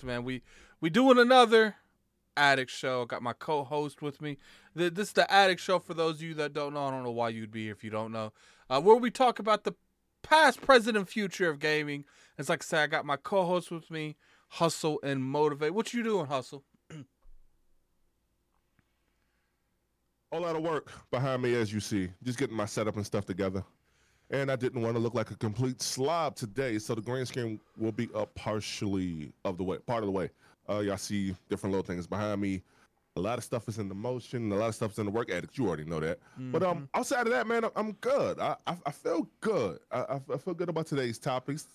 Addict, man. We we doing another addict show. Got my co-host with me. This is the addict show for those of you that don't know. I don't know why you'd be here if you don't know. Uh, where we talk about the past, present, and future of gaming. It's like I said, I got my co-host with me, Hustle and Motivate. What you doing, Hustle? All out of work behind me, as you see. Just getting my setup and stuff together and I didn't want to look like a complete slob today, so the green screen will be up partially of the way, part of the way. Uh, y'all see different little things behind me. A lot of stuff is in the motion. A lot of stuff is in the work ethic. You already know that. Mm-hmm. But um, mm-hmm. outside of that, man, I'm good. I I, I feel good. I, I feel good about today's topics.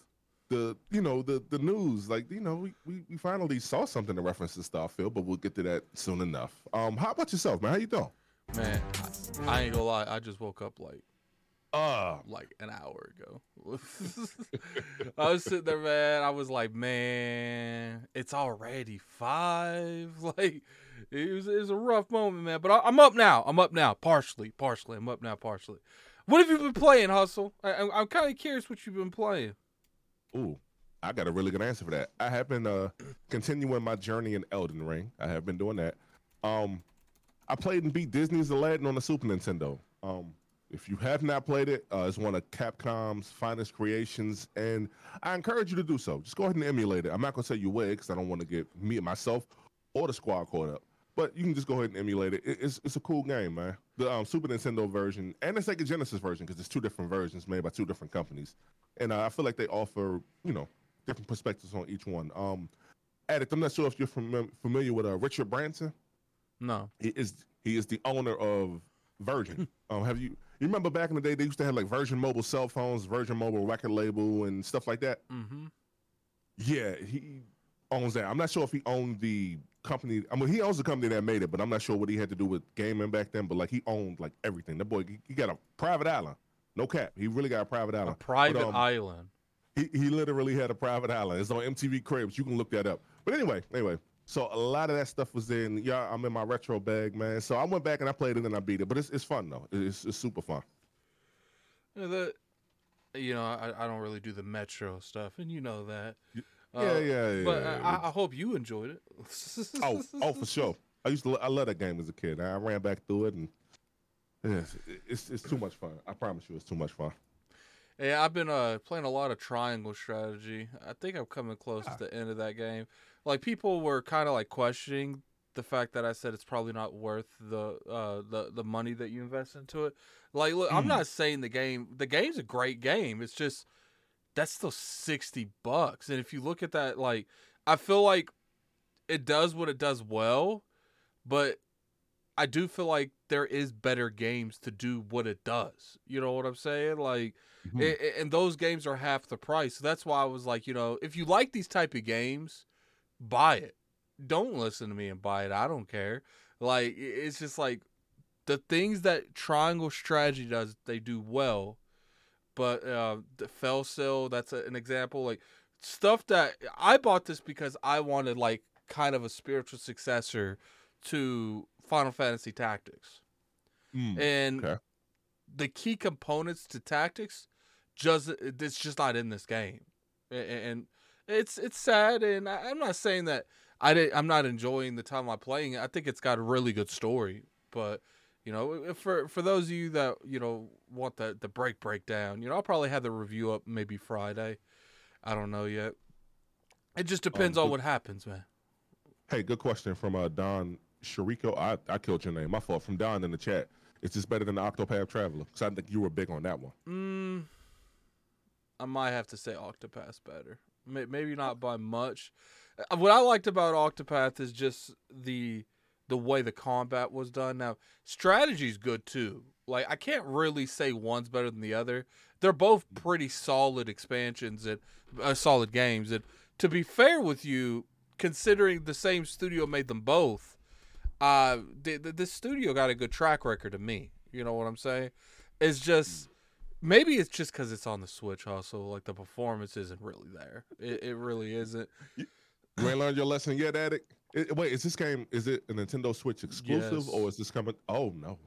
The you know the the news, like you know, we, we, we finally saw something to reference to Starfield, but we'll get to that soon enough. Um, how about yourself, man? How you doing? Man, I, I ain't gonna lie. I just woke up like uh like an hour ago. I was sitting there, man. I was like, man, it's already five. Like, it was, it was a rough moment, man. But I, am up now. I'm up now, partially, partially. I'm up now, partially. What have you been playing, Hustle? I, am kind of curious what you've been playing. Ooh, I got a really good answer for that. I have been uh continuing my journey in Elden Ring. I have been doing that. Um, I played and beat Disney's Aladdin on the Super Nintendo. Um, if you have not played it, uh, it's one of Capcom's finest creations, and I encourage you to do so. Just go ahead and emulate it. I'm not gonna say you will because I don't want to get me and myself or the squad caught up. But you can just go ahead and emulate it. It's it's a cool game, man. The um, Super Nintendo version and the Sega Genesis version because it's two different versions made by two different companies, and uh, I feel like they offer you know different perspectives on each one. Um, Addict, I'm not sure if you're fam- familiar with uh, Richard Branson. No, he is he is the owner of Virgin. um, have you you remember back in the day, they used to have like Virgin Mobile cell phones, Virgin Mobile record label, and stuff like that. Mm-hmm. Yeah, he owns that. I'm not sure if he owned the company. I mean, he owns the company that made it, but I'm not sure what he had to do with gaming back then. But like, he owned like everything. The boy, he, he got a private island. No cap. He really got a private island. A private but, um, island. He he literally had a private island. It's on MTV Cribs. You can look that up. But anyway, anyway, so a lot of that stuff was in. Yeah, I'm in my retro bag, man. So I went back and I played it and I beat it. But it's it's fun though. It's it's super fun. You know, the, you know I, I don't really do the metro stuff, and you know that. Yeah, uh, yeah, yeah. But I, I, hope you enjoyed it. oh, oh, for sure. I used to. I love that game as a kid. I ran back through it, and it's, it's it's too much fun. I promise you, it's too much fun. Yeah, I've been uh, playing a lot of triangle strategy. I think I'm coming close to the end of that game like people were kind of like questioning the fact that I said it's probably not worth the uh the the money that you invest into it. Like look, mm. I'm not saying the game the game's a great game. It's just that's still 60 bucks. And if you look at that like I feel like it does what it does well, but I do feel like there is better games to do what it does. You know what I'm saying? Like, mm-hmm. it, and those games are half the price. So that's why I was like, you know, if you like these type of games, buy it. Don't listen to me and buy it. I don't care. Like, it's just like the things that Triangle Strategy does, they do well. But uh, the Fell Seal, that's a, an example. Like stuff that I bought this because I wanted like kind of a spiritual successor to Final Fantasy Tactics. Mm, and okay. the key components to Tactics just it's just not in this game. And it's it's sad and I'm not saying that I did, I'm not enjoying the time I'm playing it. I think it's got a really good story, but you know, for for those of you that you know want the the break breakdown, you know, I'll probably have the review up maybe Friday. I don't know yet. It just um, depends um, on what happens, man. Hey, good question from uh, Don Shariko. I, I killed your name. My fault. From Don in the chat. Is this better than the Octopath Traveler? Because I think you were big on that one. Mm, I might have to say Octopath better. Maybe not by much. Uh, what I liked about Octopath is just the the way the combat was done. Now, strategy's good too. Like I can't really say one's better than the other. They're both pretty solid expansions and uh, solid games. And to be fair with you, considering the same studio made them both, uh, this studio got a good track record to me. You know what I'm saying? It's just maybe it's just because it's on the Switch. Also, like the performance isn't really there. It, it really isn't. You, you ain't learned your lesson yet, Addict. It, wait, is this game? Is it a Nintendo Switch exclusive, yes. or is this coming? Oh no,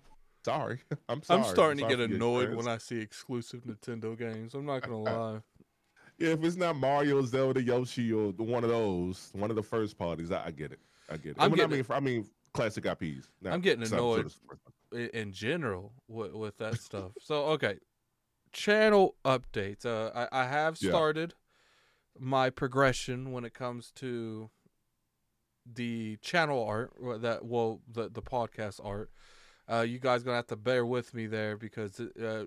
sorry. I'm sorry. I'm starting I'm to get annoyed when I see exclusive Nintendo games. I'm not gonna lie. Yeah, if it's not Mario, Zelda, Yoshi, or one of those, one of the first parties, I, I get it. I get it. I'm getting, I mean, I mean, classic IPs. Now, I'm getting annoyed in general with, with that stuff. So okay, channel updates. Uh, I, I have started yeah. my progression when it comes to the channel art that well the the podcast art. Uh, you guys gonna have to bear with me there because it, uh,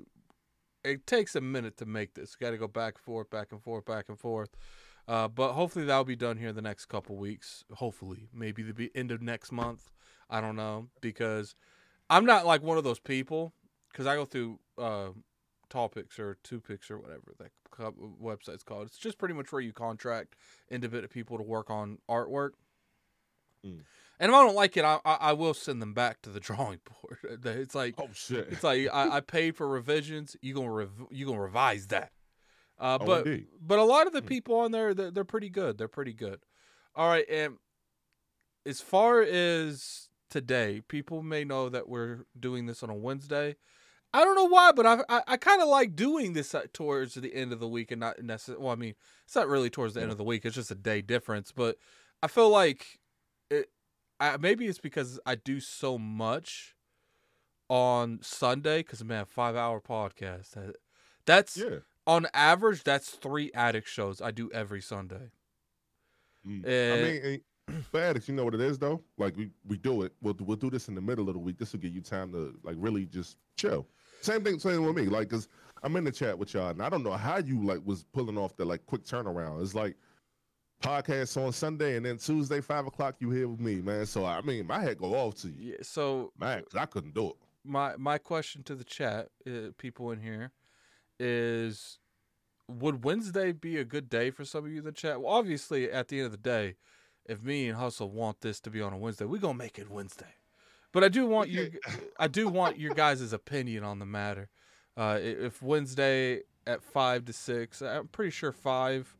it takes a minute to make this. You Got to go back and forth, back and forth, back and forth. Uh, but hopefully that'll be done here in the next couple weeks. Hopefully, maybe the end of next month. I don't know because I'm not like one of those people because I go through uh, topics or two picks or whatever that website's called. It's just pretty much where you contract independent people to work on artwork. Mm. And if I don't like it, I, I, I will send them back to the drawing board. It's like oh shit. It's like I, I paid for revisions. You gonna rev- you gonna revise that. Uh, oh, but indeed. but a lot of the hmm. people on there they're, they're pretty good. They're pretty good. All right, and as far as today, people may know that we're doing this on a Wednesday. I don't know why, but I I, I kind of like doing this uh, towards the end of the week and not necessarily. Well, I mean, it's not really towards the end of the week. It's just a day difference. But I feel like it, I, maybe it's because I do so much on Sunday because man, five hour podcast. That's yeah. on average. That's three addict shows I do every Sunday. Mm. I eh, mean, eh, but addicts, you know what it is though. Like we we do it. We'll we'll do this in the middle of the week. This will give you time to like really just chill. Same thing, same with me. Like, cause I'm in the chat with y'all, and I don't know how you like was pulling off the like quick turnaround. It's like podcast on Sunday, and then Tuesday five o'clock you here with me, man. So I mean, my head go off to you. Yeah. So man, I couldn't do it. My my question to the chat, uh, people in here, is would Wednesday be a good day for some of you in the chat? Well, obviously, at the end of the day, if me and Hustle want this to be on a Wednesday, we're gonna make it Wednesday. But I do want you, I do want your guys' opinion on the matter. Uh, if Wednesday at five to six, I'm pretty sure five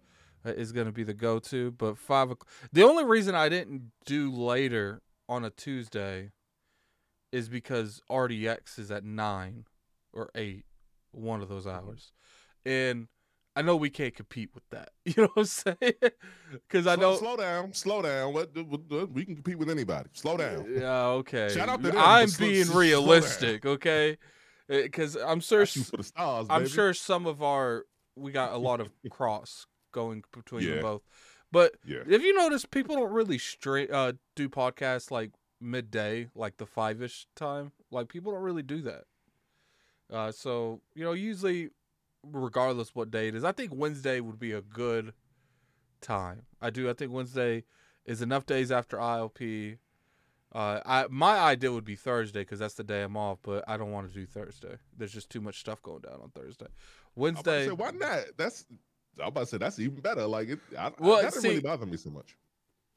is going to be the go-to. But five, the only reason I didn't do later on a Tuesday is because RDX is at nine or eight, one of those mm-hmm. hours, and I know we can't compete with that. You know what I'm saying? Because I know. Slow down, slow down. What, what, we can compete with anybody. Slow down. Yeah, okay. Shout out to them, I'm being slow, realistic, slow okay? Because I'm sure. Stars, I'm sure some of our we got a lot of cross going between yeah. them both. But yeah. if you notice, people don't really straight uh, do podcasts like midday, like the five ish time. Like people don't really do that. Uh, so you know, usually, regardless what day it is, I think Wednesday would be a good time. I do. I think Wednesday is enough days after ILP Uh, I my idea would be Thursday because that's the day I'm off, but I don't want to do Thursday. There's just too much stuff going down on Thursday. Wednesday. Say, why not? That's I'm about to say that's even better. Like it, I, well, that didn't really bother me so much.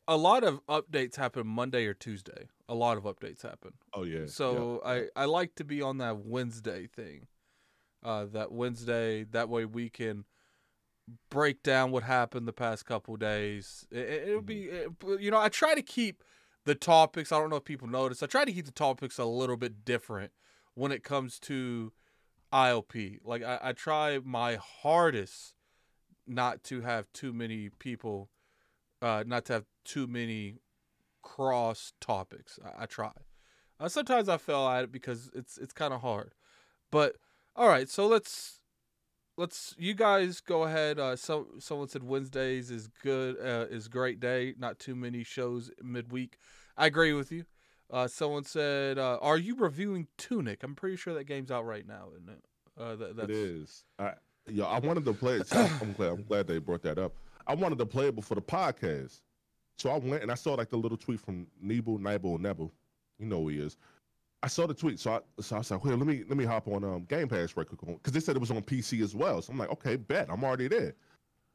A lot of updates happen Monday or Tuesday. A lot of updates happen. Oh yeah. So yeah. I I like to be on that Wednesday thing. Uh, that Wednesday. That way we can break down what happened the past couple days. It, will be, mm-hmm. it, you know, I try to keep the topics. I don't know if people notice. I try to keep the topics a little bit different when it comes to ILP. Like I, I try my hardest not to have too many people, uh, not to have too many cross topics. I, I try. Uh, sometimes I fail at it because it's it's kind of hard. But all right, so let's let's you guys go ahead. Uh, so someone said Wednesdays is good, uh, is great day. Not too many shows midweek. I agree with you. Uh, someone said, uh, "Are you reviewing Tunic?" I'm pretty sure that game's out right now, isn't it? Uh, that, that's... It is. I, yeah, I wanted to play it. I'm glad. I'm glad they brought that up. I wanted to play it before the podcast, so I went and I saw like the little tweet from Nebu, Nibu, Nebu. You know who he is. I saw the tweet, so I so I like, "Well, let me let me hop on um, Game Pass right quick because they said it was on PC as well." So I'm like, "Okay, bet I'm already there."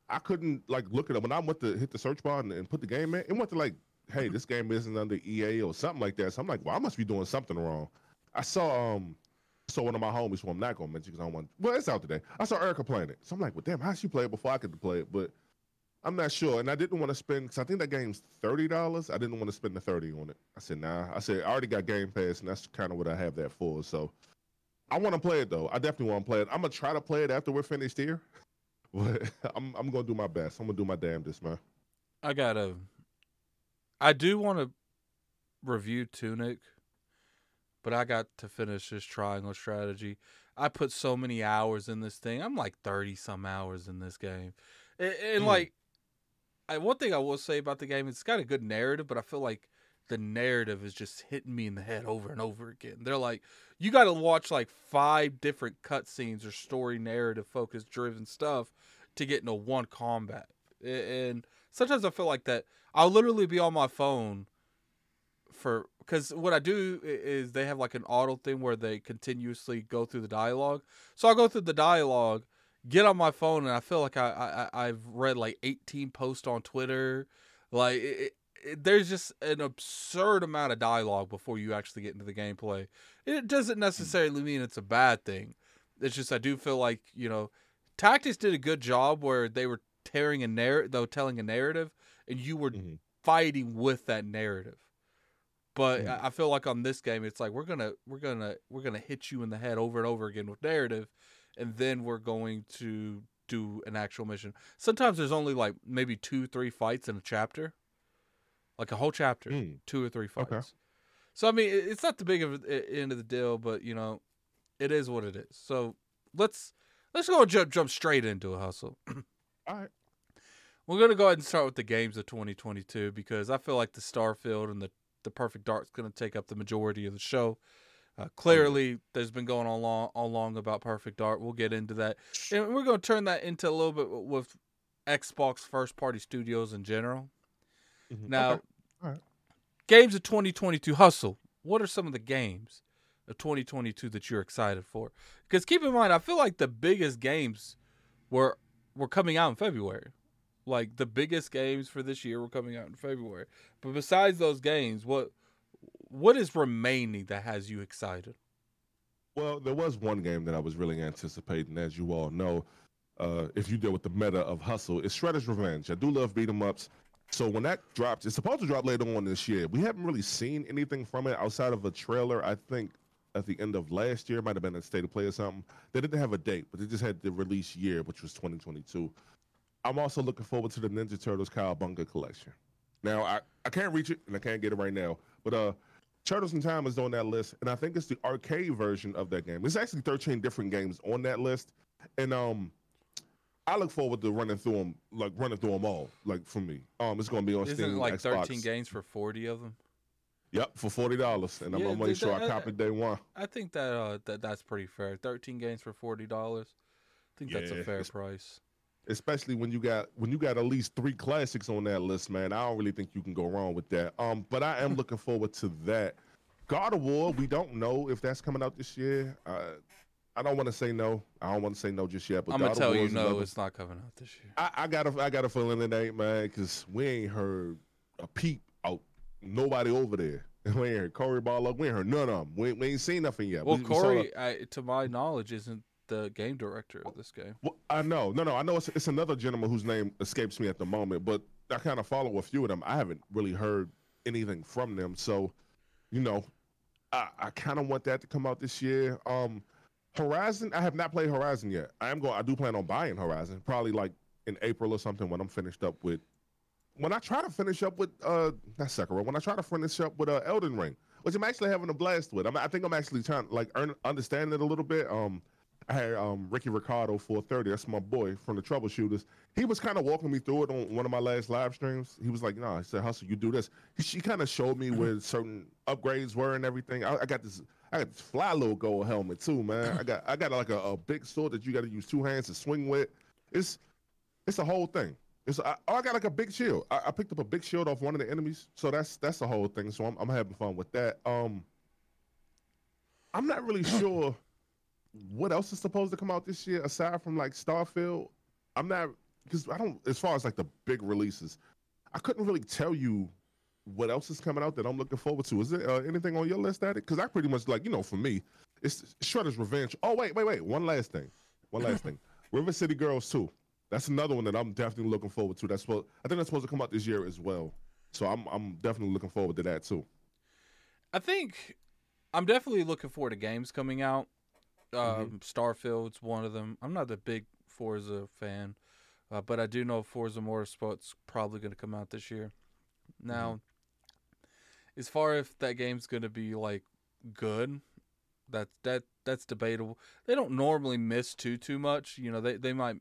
I couldn't like look it when I went to hit the search bar and, and put the game in. It went to like, "Hey, this game isn't under EA or something like that." So I'm like, "Well, I must be doing something wrong." I saw um saw one of my homies who I'm not gonna mention because I don't want. Well, it's out today. I saw Erica playing it, so I'm like, "Well, damn, how she play it before I could play it?" But I'm not sure, and I didn't want to spend because I think that game's thirty dollars. I didn't want to spend the thirty on it. I said, nah. I said I already got Game Pass, and that's kind of what I have that for. So I want to play it though. I definitely want to play it. I'm gonna try to play it after we're finished here, but I'm I'm gonna do my best. I'm gonna do my damnedest, man. I gotta. I do want to review Tunic, but I got to finish this triangle strategy. I put so many hours in this thing. I'm like thirty some hours in this game, and, and mm. like I, one thing I will say about the game, it's got a good narrative, but I feel like the narrative is just hitting me in the head over and over again. They're like, you got to watch like five different cutscenes or story narrative focused driven stuff to get into one combat. And sometimes I feel like that I'll literally be on my phone for because what I do is they have like an auto thing where they continuously go through the dialogue. So I'll go through the dialogue get on my phone and I feel like I, I I've read like 18 posts on Twitter. Like it, it, there's just an absurd amount of dialogue before you actually get into the gameplay. It doesn't hmm. necessarily mean it's a bad thing. It's just I do feel like you know, Tactics did a good job where they were tearing a narrative, though telling a narrative, and you were mm-hmm. fighting with that narrative. But mm-hmm. I feel like on this game, it's like we're gonna we're gonna we're gonna hit you in the head over and over again with narrative, and then we're going to do an actual mission. Sometimes there's only like maybe two, three fights in a chapter, like a whole chapter, mm. two or three fights. Okay. So I mean, it's not the big of end of the deal, but you know, it is what it is. So let's let's go jump jump straight into a hustle. All right. We're gonna go ahead and start with the games of 2022 because I feel like the Starfield and the the Perfect Dark's gonna take up the majority of the show. Uh, clearly, there's been going on long, on long about Perfect Dark. We'll get into that, and we're going to turn that into a little bit with Xbox first party studios in general. Mm-hmm. Now, okay. games of 2022 hustle. What are some of the games of 2022 that you're excited for? Because keep in mind, I feel like the biggest games were were coming out in February. Like the biggest games for this year were coming out in February. But besides those games, what what is remaining that has you excited? Well, there was one game that I was really anticipating, as you all know. Uh, if you deal with the meta of hustle, it's Shredder's Revenge. I do love beat 'em ups. So when that drops, it's supposed to drop later on this year. We haven't really seen anything from it outside of a trailer. I think at the end of last year, might have been a state of play or something. They didn't have a date, but they just had the release year, which was 2022. I'm also looking forward to the Ninja Turtles Cowabunga collection. Now I, I can't reach it and I can't get it right now, but uh Turtles in Time is on that list, and I think it's the arcade version of that game. There's actually 13 different games on that list, and um, I look forward to running through them, like running through them all. Like for me, um, it's gonna be on Isn't Steam. Isn't like Xbox. 13 games for 40 of them? Yep, for forty dollars, and yeah, I'm gonna make sure that, I copy day one. I think that uh, that that's pretty fair. Thirteen games for forty dollars. I think yeah, that's a fair price. Especially when you got when you got at least three classics on that list, man. I don't really think you can go wrong with that. Um, but I am looking forward to that. God of War, we don't know if that's coming out this year. Uh, I don't want to say no. I don't want to say no just yet. But I'm gonna tell you no, another, it's not coming out this year. I, I got a I got a feeling it ain't, man, because we ain't heard a peep out. Nobody over there. We ain't heard Cory Barlog. We ain't heard none of them. We, we ain't seen nothing yet. Well, we, Cory, we I, to my knowledge, isn't the game director of this game. Well, I know. No, no. I know it's, it's another gentleman whose name escapes me at the moment, but I kind of follow a few of them. I haven't really heard anything from them. So, you know, I, I kind of want that to come out this year. Um, Horizon, I have not played Horizon yet. I am going. I do plan on buying Horizon, probably like in April or something when I'm finished up with. When I try to finish up with uh, not Sekiro. When I try to finish up with uh, Elden Ring, which I'm actually having a blast with. I'm, I think I'm actually trying to like earn, understand it a little bit. Um, I had um, Ricky Ricardo 430. That's my boy from the Troubleshooters. He was kind of walking me through it on one of my last live streams. He was like, "No," nah. I said, "Hustle, you do this." He, she kind of showed me where certain upgrades were and everything. I, I, got this. I got this fly little gold helmet too, man. I got I got like a, a big sword that you got to use two hands to swing with. It's it's a whole thing. It's I, I got like a big shield. I, I, picked up a big shield off one of the enemies, so that's that's the whole thing. So I'm I'm having fun with that. Um, I'm not really sure what else is supposed to come out this year aside from like Starfield? I'm not because I don't as far as like the big releases, I couldn't really tell you what else is coming out that I'm looking forward to. Is there uh, anything on your list, Addict? Because I pretty much like you know for me, it's Shredder's Revenge. Oh wait, wait, wait. One last thing. One last thing. River City Girls too. That's another one that I'm definitely looking forward to. That's what I think that's supposed to come out this year as well. So I'm I'm definitely looking forward to that too. I think I'm definitely looking forward to games coming out. Mm-hmm. Um, Starfield's one of them. I'm not a big Forza fan, uh, but I do know Forza Motorsport's probably going to come out this year. Now, mm-hmm. as far as that game's going to be like good, that's that that's debatable. They don't normally miss too too much. You know, they they might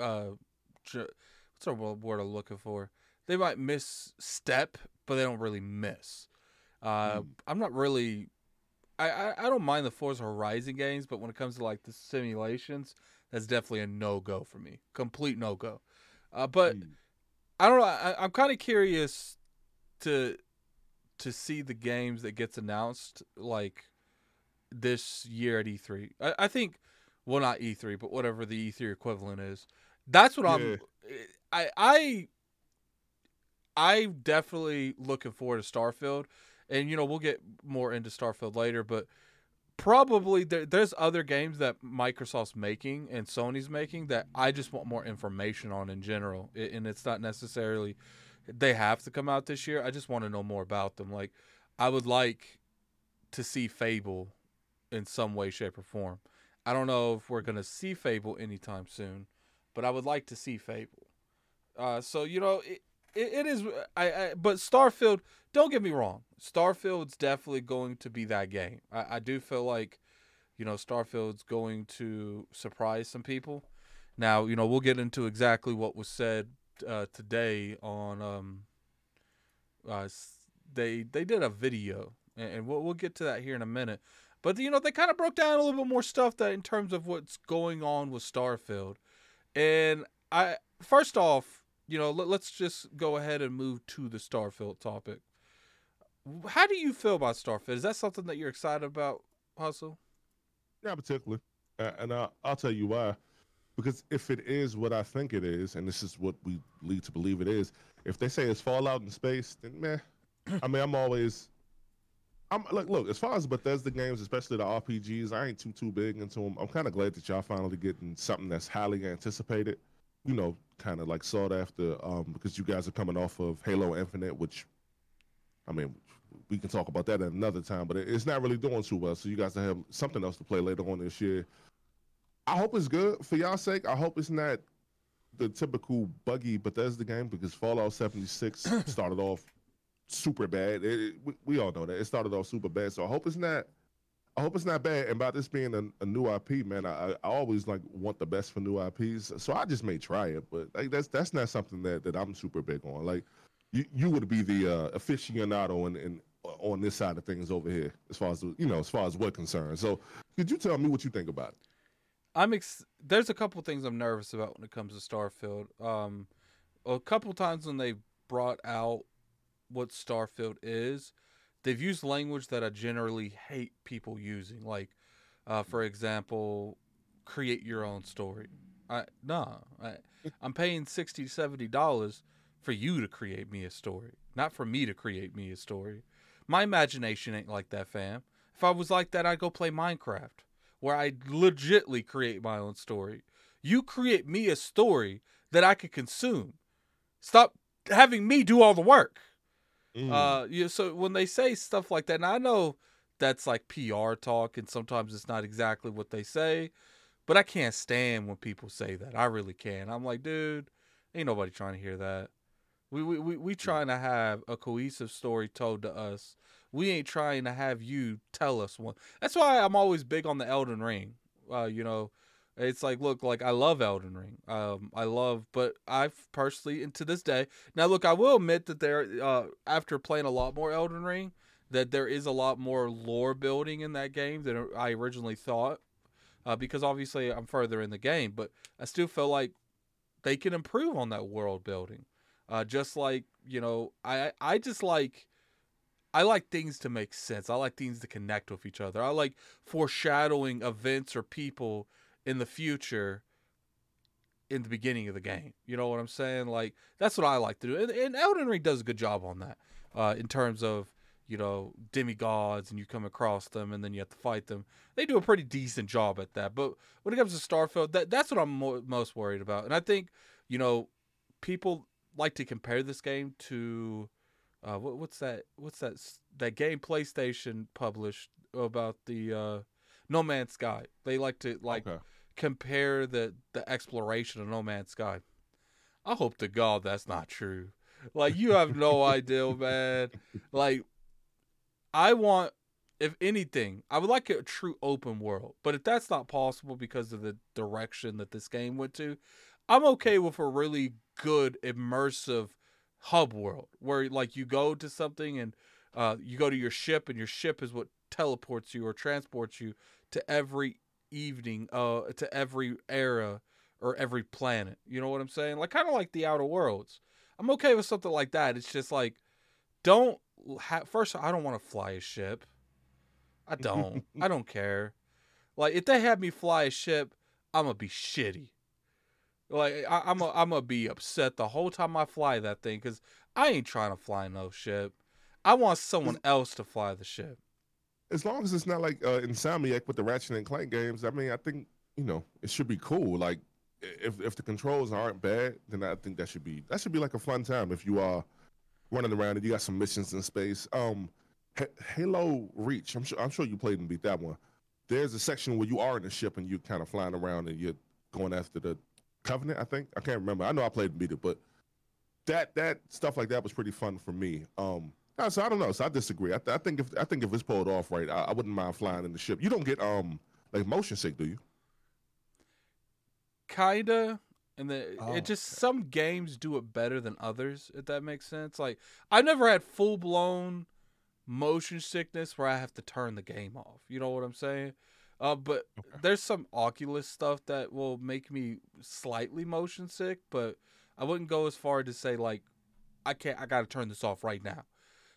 uh, what's our word I'm looking for? They might miss step, but they don't really miss. Uh, mm. I'm not really I, I, I don't mind the Forza Horizon games, but when it comes to like the simulations, that's definitely a no go for me. Complete no go. Uh, but mm. I don't know. I, I'm kind of curious to to see the games that gets announced like this year at E3. I, I think, well, not E3, but whatever the E3 equivalent is. That's what yeah. I'm. I I I definitely looking forward to Starfield and you know we'll get more into Starfield later, but probably there, there's other games that Microsoft's making and Sony's making that I just want more information on in general, and it's not necessarily they have to come out this year. I just want to know more about them. Like I would like to see Fable in some way, shape, or form. I don't know if we're gonna see Fable anytime soon, but I would like to see Fable. Uh, so you know, it, it, it is. I, I but Starfield. Don't get me wrong. Starfield's definitely going to be that game. I, I do feel like, you know, Starfield's going to surprise some people. Now, you know, we'll get into exactly what was said uh, today on. Um, uh, they they did a video, and we'll we'll get to that here in a minute. But you know, they kind of broke down a little bit more stuff that in terms of what's going on with Starfield, and I first off you know, let, us just go ahead and move to the Starfield topic. How do you feel about Starfield? Is that something that you're excited about, Hustle? Not particularly, uh, and I'll, I'll tell you why. Because if it is what I think it is, and this is what we lead to believe it is, if they say it's Fallout in space, then meh. I mean, I'm always I'm like, look, as far as Bethesda games, especially the RPGs, I ain't too too big into them. I'm kind of glad that y'all finally getting something that's highly anticipated you know, kind of like sought after um, because you guys are coming off of Halo Infinite, which, I mean, we can talk about that at another time, but it's not really doing too well. So you guys have something else to play later on this year. I hope it's good for y'all's sake. I hope it's not the typical buggy Bethesda game because Fallout 76 started off super bad. It, it, we, we all know that it started off super bad. So I hope it's not I hope it's not bad. And by this being a, a new IP, man, I, I, always like want the best for new IPs. So I just may try it, but like that's that's not something that, that I'm super big on. Like you you would be the uh, aficionado and in, on this side of things over here, as far as you know, as far as what concerns. So could you tell me what you think about it? I'm ex- there's a couple things I'm nervous about when it comes to Starfield. Um, a couple times when they brought out what Starfield is, they've used language that I generally hate people using. Like, uh, for example, create your own story. I nah, I, I'm paying 60 70 dollars for you to create me a story, not for me to create me a story. My imagination ain't like that, fam. If I was like that, I'd go play Minecraft, where I legitly create my own story. You create me a story that I could consume. Stop having me do all the work. Mm. Uh, yeah. So when they say stuff like that, and I know that's like PR talk, and sometimes it's not exactly what they say, but I can't stand when people say that. I really can. I'm like, dude, ain't nobody trying to hear that. We we we, we trying to have a cohesive story told to us. We ain't trying to have you tell us one. That's why I'm always big on the Elden Ring. Uh, you know, it's like, look, like I love Elden Ring. Um, I love, but I've personally, and to this day, now look, I will admit that there, uh, after playing a lot more Elden Ring, that there is a lot more lore building in that game than I originally thought. Uh, because obviously I'm further in the game, but I still feel like they can improve on that world building. Uh, just like you know, I I just like I like things to make sense. I like things to connect with each other. I like foreshadowing events or people in the future in the beginning of the game. You know what I'm saying? Like that's what I like to do, and, and Elden Ring does a good job on that uh, in terms of you know demigods and you come across them and then you have to fight them. They do a pretty decent job at that. But when it comes to Starfield, that that's what I'm mo- most worried about, and I think you know people like to compare this game to uh, what, what's that? What's that? That game PlayStation published about the uh, No Man's Sky. They like to like okay. Compare the the exploration of No Man's Sky. I hope to God that's not true. Like you have no idea, man. Like I want, if anything, I would like a true open world. But if that's not possible because of the direction that this game went to, I'm okay with a really good immersive hub world where like you go to something and uh, you go to your ship and your ship is what teleports you or transports you to every evening uh to every era or every planet. You know what i'm saying? Like kind of like the outer worlds. I'm okay with something like that. It's just like don't ha- first i don't want to fly a ship. I don't. I don't care. Like if they had me fly a ship i'm gonna be shitty. Like I, am a, I'm gonna be upset the whole time I fly that thing because I ain't trying to fly no ship. I want someone else to fly the ship. As long as it's not like uh, Insomniac with the Ratchet and Clank games, I mean, I think you know it should be cool. Like if if the controls aren't bad, then I think that should be that should be like a fun time if you are running around and you got some missions in space. Um, H- Halo Reach, I'm sure I'm sure you played and beat that one. There's a section where you are in a ship and you're kind of flying around and you're going after the Covenant, I think. I can't remember. I know I played and beat it, but that that stuff like that was pretty fun for me. Um, so I don't know. So I disagree. I, th- I think if I think if it's pulled off right, I, I, wouldn't mind flying in the ship. You don't get um like motion sick, do you? Kinda. And the, oh, it just okay. some games do it better than others. If that makes sense. Like I've never had full blown motion sickness where I have to turn the game off. You know what I'm saying? Uh, but okay. there's some Oculus stuff that will make me slightly motion sick, but I wouldn't go as far to say like I can't. I gotta turn this off right now.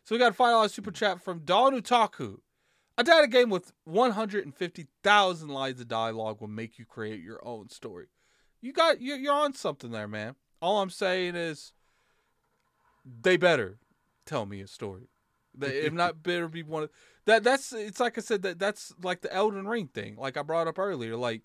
So we got a final super chat from Don Utaku. A data game with 150,000 lines of dialogue will make you create your own story. You got you're, you're on something there, man. All I'm saying is they better tell me a story. They, if not, better be one of that that's it's like I said that that's like the Elden Ring thing, like I brought up earlier. Like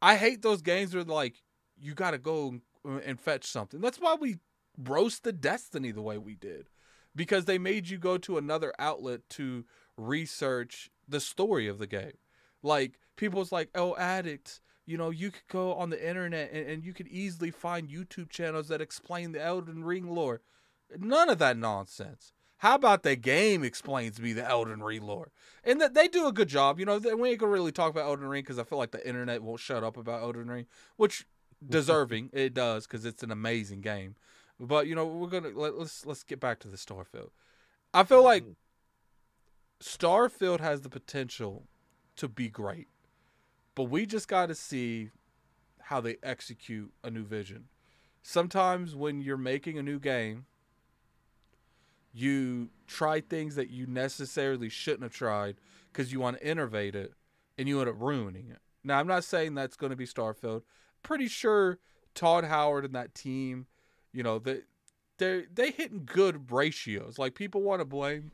I hate those games where like you got to go and fetch something. That's why we roast the Destiny the way we did, because they made you go to another outlet to research the story of the game. Like people's like, oh, addicts. You know, you could go on the internet and, and you could easily find YouTube channels that explain the Elden Ring lore. None of that nonsense. How about the game explains me the Elden Ring lore? And that they do a good job. You know, we ain't gonna really talk about Elden Ring because I feel like the internet won't shut up about Elden Ring, which deserving it does because it's an amazing game. But you know, we're gonna let, let's let's get back to the Starfield. I feel like mm-hmm. Starfield has the potential to be great. but we just got to see how they execute a new vision. Sometimes when you're making a new game, you try things that you necessarily shouldn't have tried because you want to innovate it and you end up ruining it. Now, I'm not saying that's going to be Starfield. Pretty sure Todd Howard and that team, you know, they they they hitting good ratios. Like people want to blame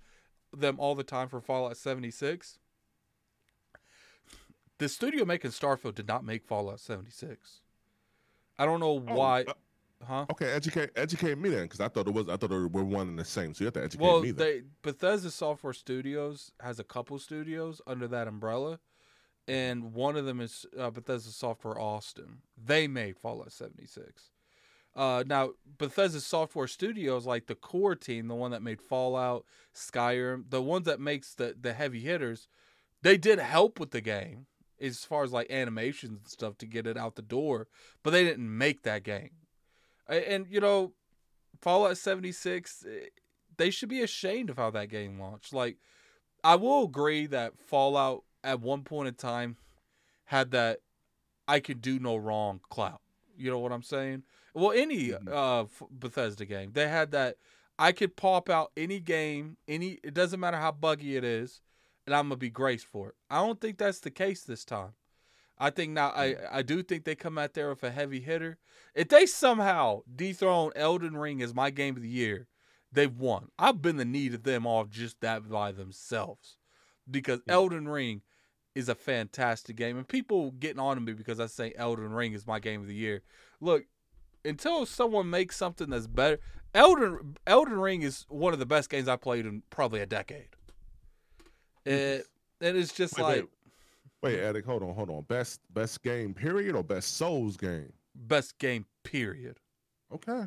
them all the time for Fallout 76. The studio making Starfield did not make Fallout 76. I don't know oh, why. Uh, huh? Okay, educate educate me then, because I thought it was I thought it were one and the same. So you have to educate well, me. Well, Bethesda Software Studios has a couple studios under that umbrella, and one of them is uh, Bethesda Software Austin. They made Fallout 76. Uh, now Bethesda Software Studios, like the core team, the one that made Fallout, Skyrim, the ones that makes the the heavy hitters, they did help with the game as far as like animations and stuff to get it out the door, but they didn't make that game. And you know, Fallout 76, eh, they should be ashamed of how that game launched. Like, I will agree that Fallout at one point in time had that I could do no wrong clout. You know what I'm saying? Well, any mm-hmm. uh Bethesda game, they had that I could pop out any game, any it doesn't matter how buggy it is, and I'm gonna be graced for it. I don't think that's the case this time. I think now I, mm. I do think they come out there with a heavy hitter. If they somehow dethrone Elden Ring as my game of the year, they've won. I've been the need of them off just that by themselves. Because yeah. Elden Ring is a fantastic game. And people getting on to me because I say Elden Ring is my game of the year. Look, until someone makes something that's better, Elden Elden Ring is one of the best games I played in probably a decade. Mm-hmm. It, and it's just wait, like wait, wait, Addict, hold on, hold on. Best best game period or best Souls game? Best game period. Okay.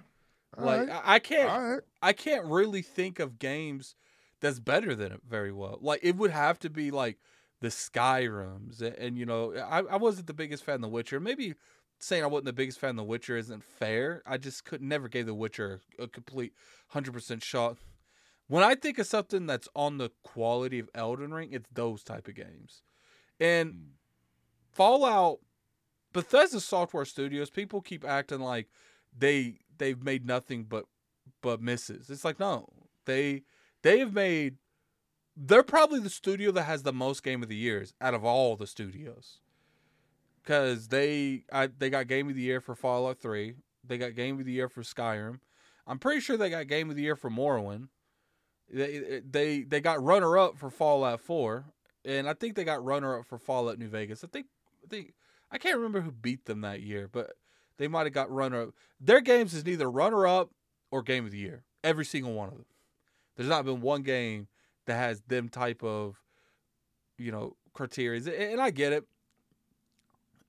All like right. I, I can't right. I can't really think of games that's better than it very well. Like it would have to be like the Skyrims and, and you know I, I wasn't the biggest fan of The Witcher. Maybe saying I wasn't the biggest fan of The Witcher isn't fair. I just could never gave The Witcher a, complete hundred percent shot. When I think of something that's on the quality of Elden Ring, it's those type of games. And mm. Fallout, Bethesda Software Studios, people keep acting like they they've made nothing but but misses. It's like no, they they have made. They're probably the studio that has the most game of the years out of all the studios. Cause they I, they got game of the year for Fallout Three. They got game of the year for Skyrim. I'm pretty sure they got game of the year for Morrowind. They they they got runner up for Fallout 4, and I think they got runner up for Fallout New Vegas. I think I think I can't remember who beat them that year, but they might have got runner up. Their games is neither runner up or game of the year. Every single one of them. There's not been one game that has them type of you know criteria, and I get it.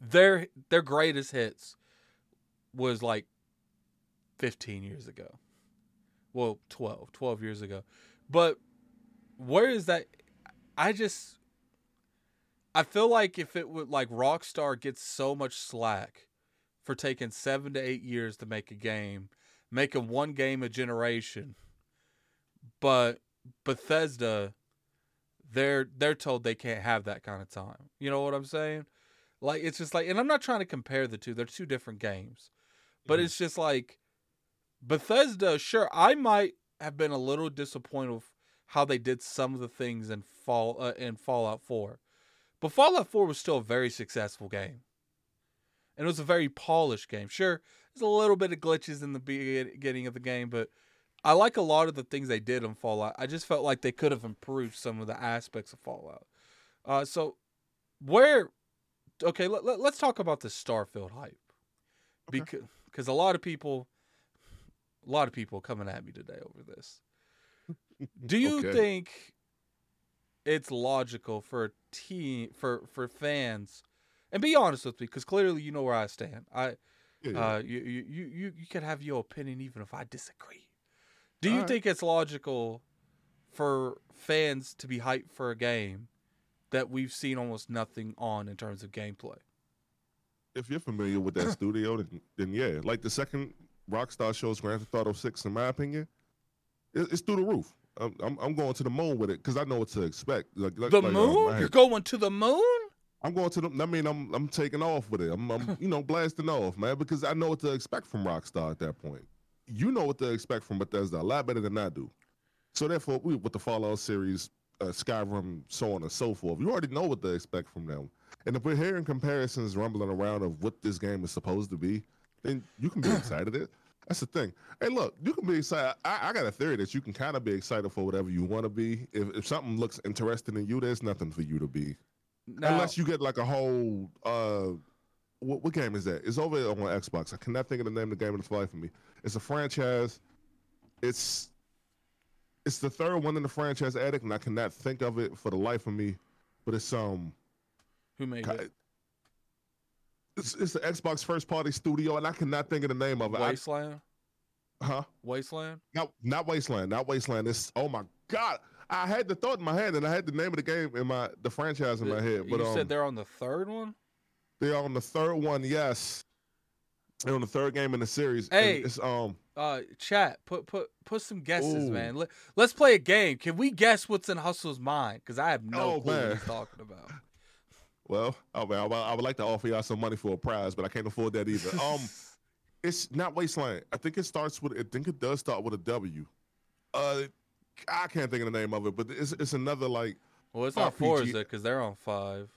Their their greatest hits was like 15 years ago. Well, 12, 12 years ago. But where is that? I just I feel like if it would like Rockstar gets so much slack for taking seven to eight years to make a game, making one game a generation, but Bethesda, they're they're told they can't have that kind of time. You know what I'm saying? Like it's just like, and I'm not trying to compare the two; they're two different games, but mm-hmm. it's just like Bethesda. Sure, I might have been a little disappointed with how they did some of the things in fall uh, in Fallout 4. But Fallout 4 was still a very successful game. And it was a very polished game. Sure, there's a little bit of glitches in the beginning of the game, but I like a lot of the things they did in Fallout. I just felt like they could have improved some of the aspects of Fallout. Uh, so, where, okay, let, let, us talk about the Starfield hype. Okay. Because, because a lot of people a lot of people coming at me today over this. Do you okay. think it's logical for a team for for fans, and be honest with me, because clearly you know where I stand. I, yeah. Uh, you, you you you can have your opinion even if I disagree. Do you think it's logical for fans to be hyped for a game that we've seen almost nothing on in terms of gameplay? If you're familiar with that studio, then, then yeah, like the second Rockstar shows Grand Theft Auto Six, in my opinion, it's through the roof. I'm, I'm, I'm going to the moon with it because I know what to expect. Like, the like, moon? Um, You're going to the moon? I'm going to them. I mean, I'm I'm taking off with it. I'm, I'm you know blasting off, man, because I know what to expect from Rockstar at that point. You know what to expect from Bethesda a lot better than I do. So therefore, we, with the Fallout series, uh, Skyrim, so on and so forth, you already know what to expect from them. And if we're hearing comparisons rumbling around of what this game is supposed to be, then you can be excited. It. That's the thing. Hey, look, you can be excited. I, I got a theory that you can kind of be excited for whatever you want to be. If, if something looks interesting in you, there's nothing for you to be. Now, Unless you get like a whole uh what, what game is that? It's over on Xbox. I cannot think of the name of the game of the life for me. It's a franchise. It's it's the third one in the franchise addict, and I cannot think of it for the life of me. But it's um who made it? It's, it's the Xbox first party studio, and I cannot think of the name of it. Wasteland. I, huh? Wasteland. No, not Wasteland. Not Wasteland. It's oh my god. I had the thought in my head, and I had the name of the game in my the franchise in the, my head. But you um, said they're on the third one. They're on the third one. Yes, they're on the third game in the series. Hey, it's um. Uh, chat. Put put put some guesses, Ooh. man. Let, let's play a game. Can we guess what's in Hustle's mind? Because I have no oh, clue man. what he's talking about. Well, oh man, I would like to offer y'all some money for a prize, but I can't afford that either. Um, it's not Wasteland. I think it starts with. I think it does start with a W. Uh, I can't think of the name of it, but it's it's another like. Well, it's not RPG. Forza because they're on five.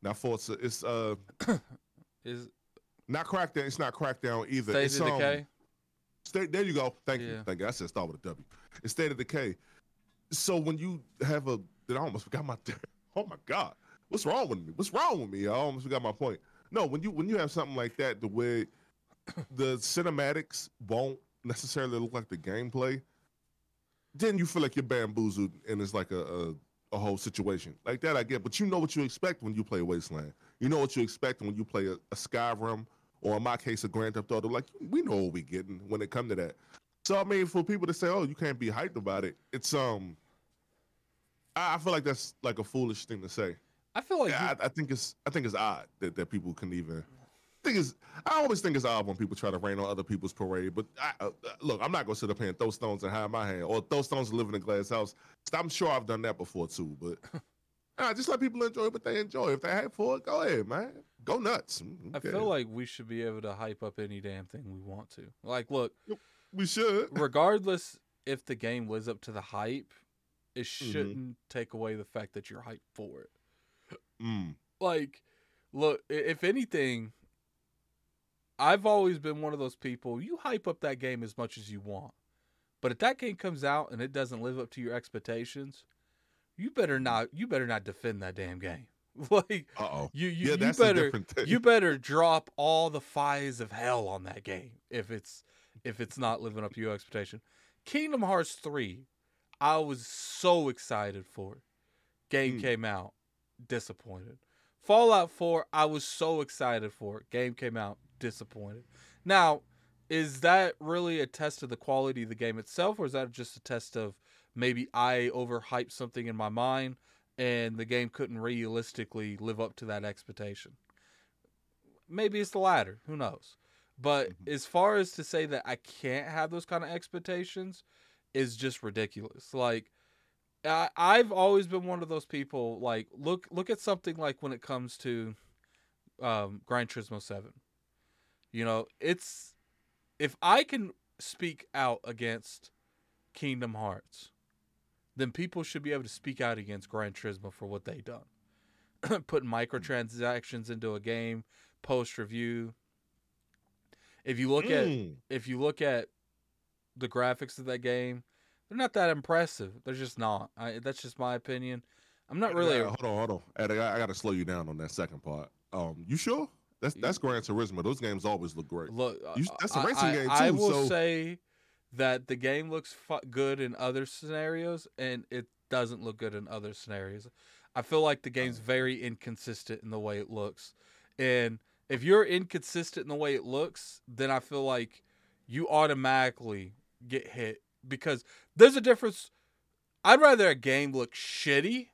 Not Forza. It's uh. is not Crackdown. It's not Crackdown either. State it's, um, Decay. State. There you go. Thank yeah. you. Thank you. I said start with a W. Instead of Decay. So when you have a a, I almost forgot my. Oh my god, what's wrong with me? What's wrong with me? I almost forgot my point. No, when you when you have something like that, the way the cinematics won't necessarily look like the gameplay then you feel like you're bamboozled and it's like a, a, a whole situation like that. I get, but you know what you expect when you play Wasteland. You know what you expect when you play a, a Skyrim or in my case a Grand Theft Auto. Like we know what we're getting when it come to that. So I mean, for people to say, "Oh, you can't be hyped about it," it's um, I, I feel like that's like a foolish thing to say. I feel like yeah, I, I, think it's I think it's odd that, that people can even thing is, I always think it's odd when people try to rain on other people's parade. But I, uh, look, I'm not gonna sit up here and throw stones and hide my hand, or throw stones and live in a glass house. I'm sure I've done that before too. But uh, just let people enjoy what they enjoy. If they hype for it, go ahead, man. Go nuts. Okay. I feel like we should be able to hype up any damn thing we want to. Like, look, we should. Regardless if the game lives up to the hype, it mm-hmm. shouldn't mm-hmm. take away the fact that you're hyped for it. Mm. Like, look, if anything, I've always been one of those people. You hype up that game as much as you want, but if that game comes out and it doesn't live up to your expectations, you better not. You better not defend that damn game. like, oh, you you, yeah, you better you better drop all the fires of hell on that game if it's if it's not living up to your expectation. Kingdom Hearts three, I was so excited for. Game mm. came out, disappointed. Fallout 4, I was so excited for. Game came out, disappointed. Now, is that really a test of the quality of the game itself, or is that just a test of maybe I overhyped something in my mind and the game couldn't realistically live up to that expectation? Maybe it's the latter. Who knows? But mm-hmm. as far as to say that I can't have those kind of expectations is just ridiculous. Like I, I've always been one of those people. Like look look at something like when it comes to um, Gran Turismo Seven. You know, it's if I can speak out against Kingdom Hearts, then people should be able to speak out against Gran Turismo for what they've done. Putting microtransactions into a game, post review. If you look mm. at if you look at the graphics of that game, they're not that impressive. They're just not. I, that's just my opinion. I'm not really. hold on, hold on. Eddie, I, I got to slow you down on that second part. Um, you sure? That's that's Gran Turismo. Those games always look great. Look, you, that's a racing I, game too. I will so. say that the game looks fu- good in other scenarios, and it doesn't look good in other scenarios. I feel like the game's oh. very inconsistent in the way it looks, and if you're inconsistent in the way it looks, then I feel like you automatically get hit because there's a difference. I'd rather a game look shitty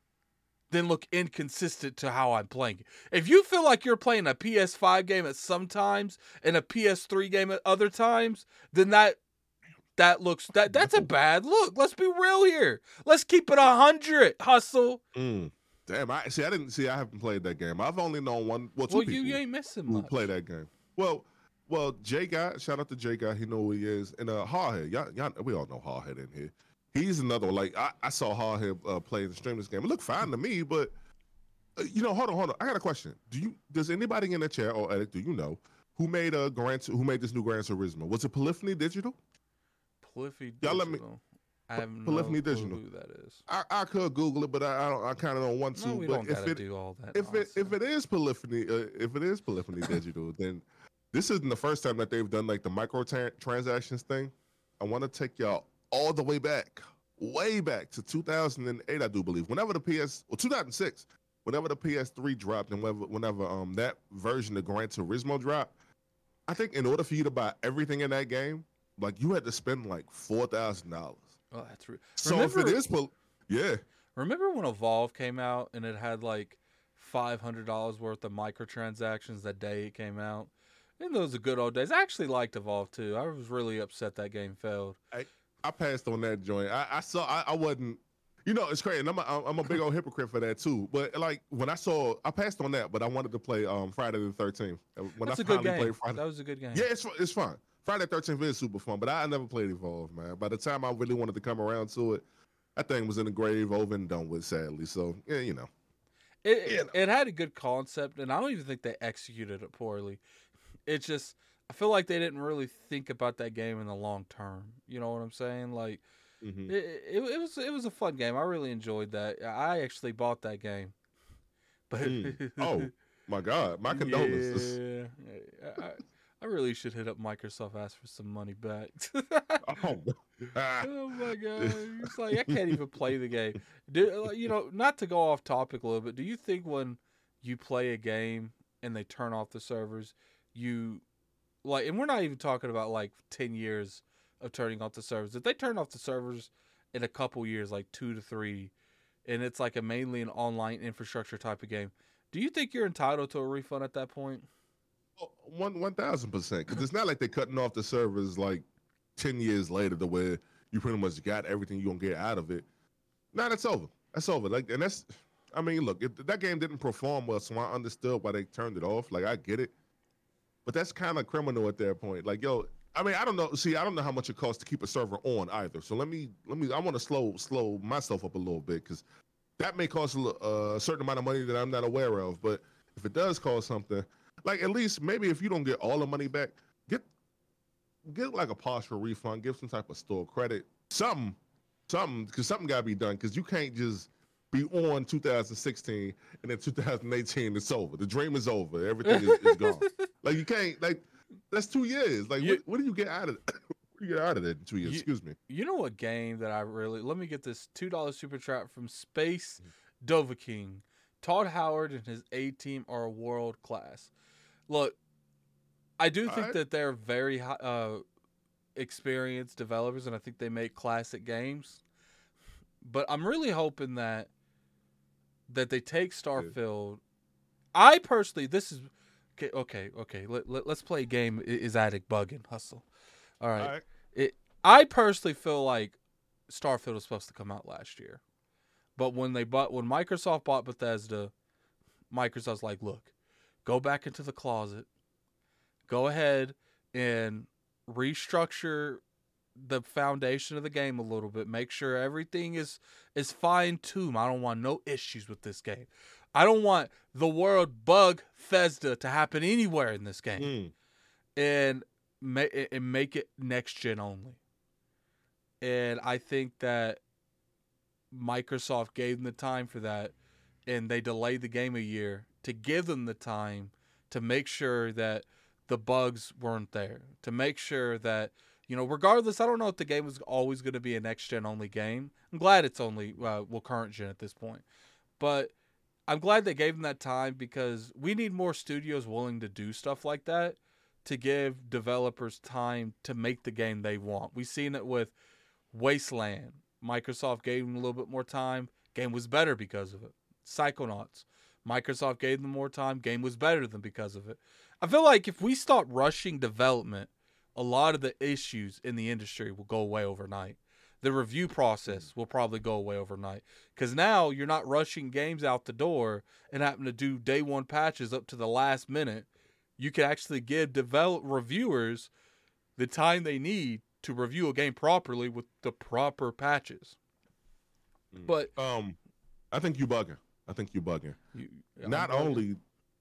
than look inconsistent to how I'm playing. It. If you feel like you're playing a PS5 game at some times and a PS3 game at other times, then that that looks that that's a bad look. Let's be real here. Let's keep it a hundred. Hustle. Mm. Damn, I see. I didn't see. I haven't played that game. I've only known one. Well, two well, people you ain't missing who much. play that game. Well, well, Jay guy. Shout out to Jay guy. He know who he is. And uh, Hardhead. Y'all, y'all, we all know Hardhead in here. He's another one. Like I, I saw Hardhead uh, play and stream this game. It looked fine to me, but uh, you know, hold on, hold on. I got a question. Do you? Does anybody in the chair or Eric, do you know who made a Gran? Who made this new Gran Turismo? Was it Polyphony Digital? Polyphony Y'all let me- Digital. I have no Polyphony clue Digital. who that is. I, I could Google it, but I, I don't. I kind of don't want to. No, we but don't if gotta it do all that. if it if it is polyphony uh, if it is polyphony digital then this isn't the first time that they've done like the micro transactions thing i want to take y'all all the way back way back to 2008 i do believe whenever the ps or 2006 whenever the ps3 dropped and whenever, whenever um that version of gran turismo dropped i think in order for you to buy everything in that game like you had to spend like $4000 oh, that's re- so if it Remember- is pol- yeah Remember when Evolve came out and it had like five hundred dollars worth of microtransactions that day it came out? In those are good old days. I actually liked Evolve too. I was really upset that game failed. I I passed on that joint. I, I saw. I, I wasn't. You know, it's crazy. And I'm a, I'm a big old hypocrite for that too. But like when I saw, I passed on that. But I wanted to play um Friday the Thirteenth. When That's I a good finally game. played Friday, That was a good game. yeah, it's it's fun. Friday Thirteenth is super fun. But I, never played Evolve, man. By the time I really wanted to come around to it, that thing was in the grave, over and done with. Sadly, so yeah, you know. It, Yeah. it, had a good concept, and I don't even think they executed it poorly. It's just, I feel like they didn't really think about that game in the long term. You know what I'm saying? Like, Mhm. it, it, it was it was a fun game. I really enjoyed that. I actually bought that game. But Mm. Oh, My God, my condolences. Yeah, I, really should hit up Microsoft, ask for some money back. Oh, oh my god! It's like I can't even play the game. Do uh, you know? Not to go off topic a little bit. Do you think when you play a game and they turn off the servers, you like? And we're not even talking about like ten years of turning off the servers. If they turn off the servers in a couple years, like two to three, and it's like a mainly an online infrastructure type of game, do you think you're entitled to a refund at that point? One one thousand percent. Because it's not like they're cutting off the servers like ten years later, to where you pretty much got everything you gonna get out of it. Nah, that's over. That's over. Like, and that's. I mean, look, if that game didn't perform well, so I understood why they turned it off. Like, I get it, but that's kind of criminal at that point. Like, yo, I mean, I don't know. See, I don't know how much it costs to keep a server on either. So let me, let me. I want to slow, slow myself up a little bit because that may cost a, uh, a certain amount of money that I'm not aware of. But if it does cost something, like at least maybe if you don't get all the money back, get get like a partial refund, give some type of store credit, something, something, because something got to be done. Because you can't just be on 2016 and then 2018 it's over. The dream is over. Everything is, is gone. Like you can't like that's two years. Like You- what, what do you get out of what do you get out of that in two years? You- Excuse me. You know what game that I really let me get this two dollar super trap from Space mm-hmm. Dovahking. Todd Howard and his A team are world class. Look, I do think that they're very uh, experienced developers, and I think they make classic games. But I'm really hoping that that they take Starfield. I personally, this is okay. Okay, okay. Let, let, us play a game. Is Addict bugging? Hustle. All right. All right. It. I personally feel like Starfield was supposed to come out last year, but when they bought when Microsoft bought Bethesda, Microsoft's like, look, go back into the closet, go ahead and restructure the foundation of the game a little bit. Make sure everything is is fine tuned. I don't want no issues with this game. I don't want the world bug Thesda to happen anywhere in this game Mm. and ma- and make it next gen only. And I think that Microsoft gave them the time for that, and they delayed the game a year to give them the time to make sure that the bugs weren't there, to make sure that you know, regardless, I don't know if the game was always going to be a next gen only game. I'm glad it's only uh, well current gen at this point, but I'm glad they gave them that time because we need more studios willing to do stuff like that to give developers time to make the game they want. We've seen it with Wasteland. Microsoft gave them a little bit more time. Game was better because of it. Psychonauts. Microsoft gave them more time. Game was better than because of it. I feel like if we stop rushing development, a lot of the issues in the industry will go away overnight. the review process will probably go away overnight because now you're not rushing games out the door and having to do day one patches up to the last minute. You can actually give develop reviewers the time they need to review a game properly with the proper patches. Mm. But Um, I think you bugging. I think you're bugging. you, Not I'm- only,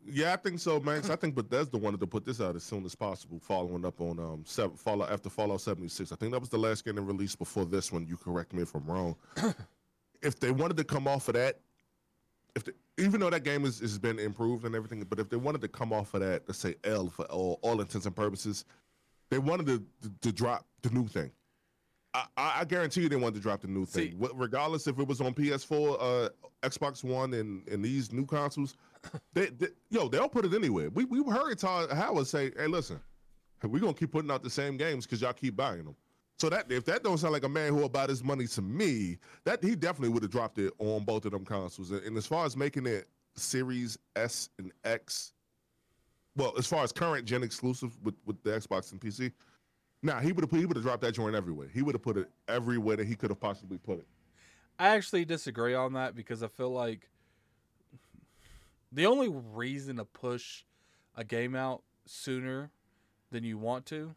yeah, I think so, Max. I think Bethesda wanted to put this out as soon as possible, following up on um seven, Fallout after Fallout seventy six. I think that was the last game they released before this one. You correct me if I'm wrong. if they wanted to come off of that, if they, even though that game is has been improved and everything, but if they wanted to come off of that, let's say L for all, all intents and purposes, they wanted to, to, to drop the new thing. I, I guarantee you they wanted to drop the new See- thing, regardless if it was on PS4, uh, Xbox One, and, and these new consoles. They, they, yo, they'll put it anywhere. We we heard Todd Howard say, "Hey, listen, we're gonna keep putting out the same games because y'all keep buying them." So that if that don't sound like a man who about his money to me, that he definitely would have dropped it on both of them consoles. And, and as far as making it Series S and X, well, as far as current gen exclusive with, with the Xbox and PC, nah, he would have he would have dropped that joint everywhere. He would have put it everywhere that he could have possibly put it. I actually disagree on that because I feel like the only reason to push a game out sooner than you want to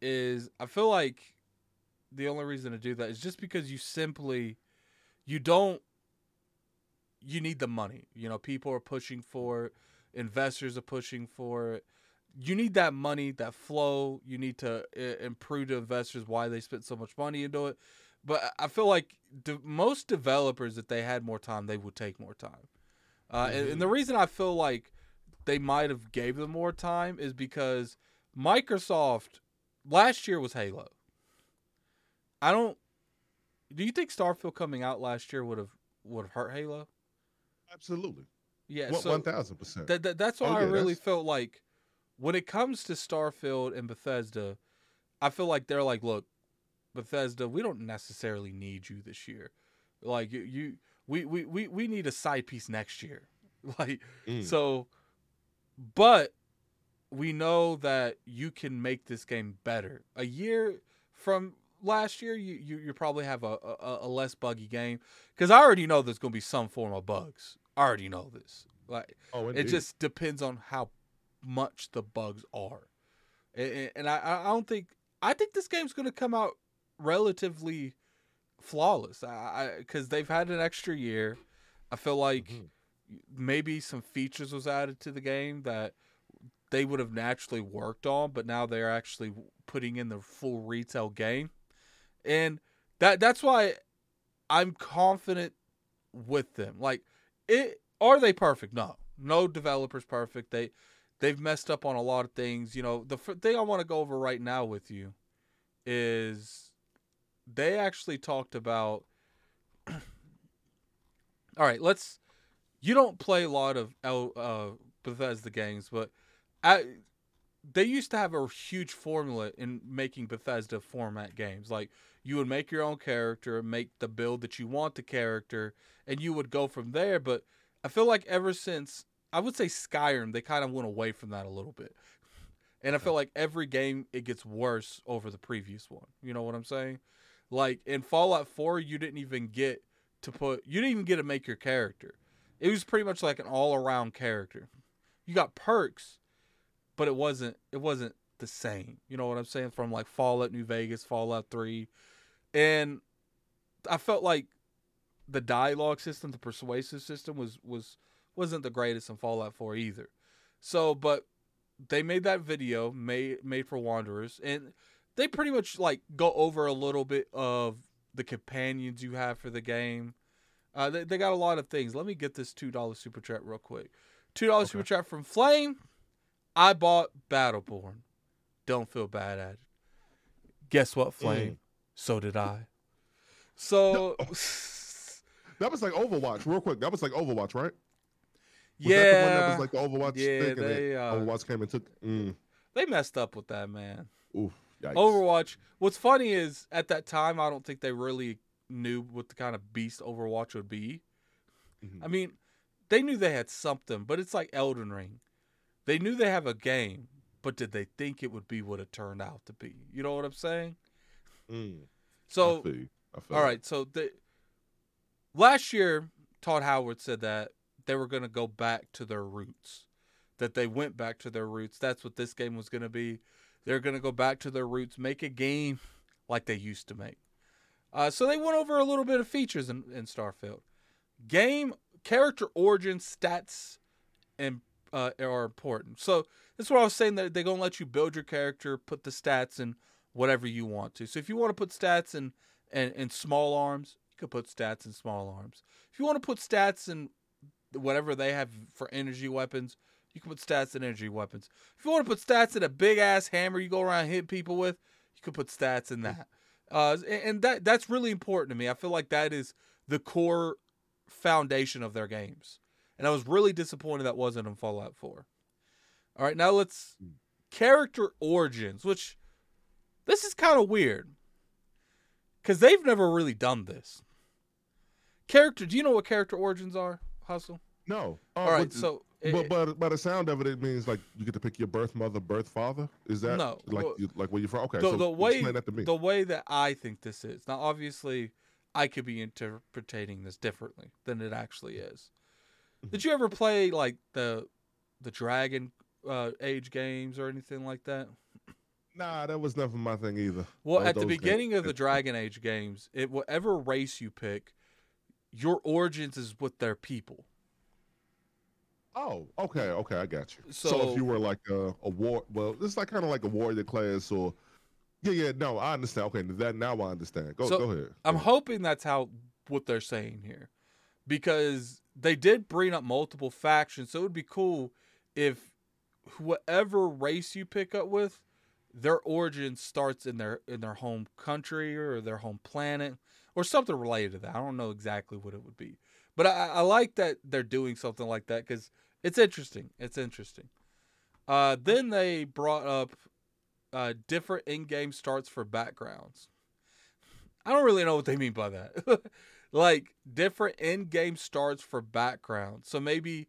is I feel like the only reason to do that is just because you simply you don't you need the money. You know, people are pushing for it, investors are pushing for it. You need that money, that flow. You need to uh, improve to investors why they spent so much money into it. But I feel like de- most developers, if they had more time, they would take more time. Uh, and, and the reason I feel like they might have gave them more time is because Microsoft last year was Halo. I don't. Do you think Starfield coming out last year would have would have hurt Halo? Absolutely, Yeah, thousand percent. that, that, that's why Oh, I really that's- felt like when it comes to Starfield and Bethesda, I feel like they're like, look, Bethesda, we don't necessarily need you this year. Like you, you we, we, we, we need a side piece next year. Like Mm. so but we know that you can make this game better. A year from last year, you you, you probably have a, a, a less buggy game because I already know there's gonna be some form of bugs. I already know this. Like oh, it just depends on how much the bugs are, and, and I I don't think I think this game's gonna come out relatively flawless. I because they've had an extra year. I feel like Mhm. maybe some features was added to the game that they would have naturally worked on, but now they're actually putting in the full retail game, and that that's why I'm confident with them. Like, it are they perfect? No, no developer's perfect. They they've messed up on a lot of things. You know, the f- thing I want to go over right now with you is they actually talked about. All right, let's. You don't play a lot of L, uh, Bethesda games, but I, they used to have a huge formula in making Bethesda format games. Like you would make your own character, make the build that you want the character, and you would go from there. But I feel like ever since I would say Skyrim, they kind of went away from that a little bit. And I feel like every game it gets worse over the previous one. You know what I'm saying? Like in Fallout 4, you didn't even get to put you didn't even get to make your character. It was pretty much like an all-around character. You got perks, but it wasn't it wasn't the same. You know what I'm saying? From like Fallout New Vegas, Fallout 3. And I felt like the dialogue system, the persuasive system was was wasn't the greatest in Fallout 4 either. So, but they made that video made made for Wanderers and they pretty much like go over a little bit of the companions you have for the game. Uh, they, they got a lot of things. Let me get this two dollar super chat real quick. Two dollar super chat from Flame. I bought Battleborn. Don't feel bad at it. Guess what, Flame? So did I. So That was like Overwatch, real quick. That was like Overwatch, right? Was yeah, that the one that was like the Overwatch Yeah, thing, they, uh, Overwatch came and took. Mm, they messed up with that man. oof, yikes. Overwatch. What's funny is at that time, I don't think they really knew what the kind of beast Overwatch would be. Mhm. I mean, they knew they had something, but it's like Elden Ring. They knew they have a game, but did they think it would be what it turned out to be? You know what I'm saying? Mm. So, all right. So the last year, Todd Howard said that they were going to go back to their roots. That they went back to their roots. That's what this game was going to be. They're going to go back to their roots, make a game like they used to make. Uh, so they went over a little bit of features in, in Starfield. Game character origin stats and uh, are important. So that's what I was saying. That they're gonna let you build your character, put the stats in whatever you want to. So if you want to put stats in in small arms, you can put stats in small arms. If you want to put stats in whatever they have for energy weapons, you can put stats in energy weapons. If you want to put stats in a big ass hammer you go around hit people with, you can put stats in that. Uh, and that that's really important to me. I feel like that is the core foundation of their games. And I was really disappointed that wasn't in Fallout 4. All right, now let's character origins, which this is kind of weird because they've never really done this. Character, do you know what character origins are, Hustle? No. Uh, All right, but, so but by, by the sound of it, it means like you get to pick your birth mother, birth father. Is that no? Like well, you, like where you're from? Okay, the, so the way the way that I think this is now, obviously, I could be interpreting this differently than it actually is. Mm-hmm. Did you ever play like the the Dragon uh, Age games or anything like that? Nah, that was never my thing either. Well, at the beginning games. of the Dragon Age games, it whatever race you pick, your origins is with their people. Oh, okay, okay, I got you. So, so if you were like a, a war, well, it's like kind of like a warrior class, or yeah, yeah, no, I understand. Okay, that now I understand. Go, so go ahead. Go I'm ahead. hoping that's how what they're saying here, because they did bring up multiple factions, so it would be cool if whatever race you pick up with, their origin starts in their in their home country or their home planet or something related to that. I don't know exactly what it would be, but I, I like that they're doing something like that because it's interesting. It's interesting. Uh, then they brought up uh, different in-game starts for backgrounds. I don't really know what they mean by that. like different in-game starts for backgrounds. So maybe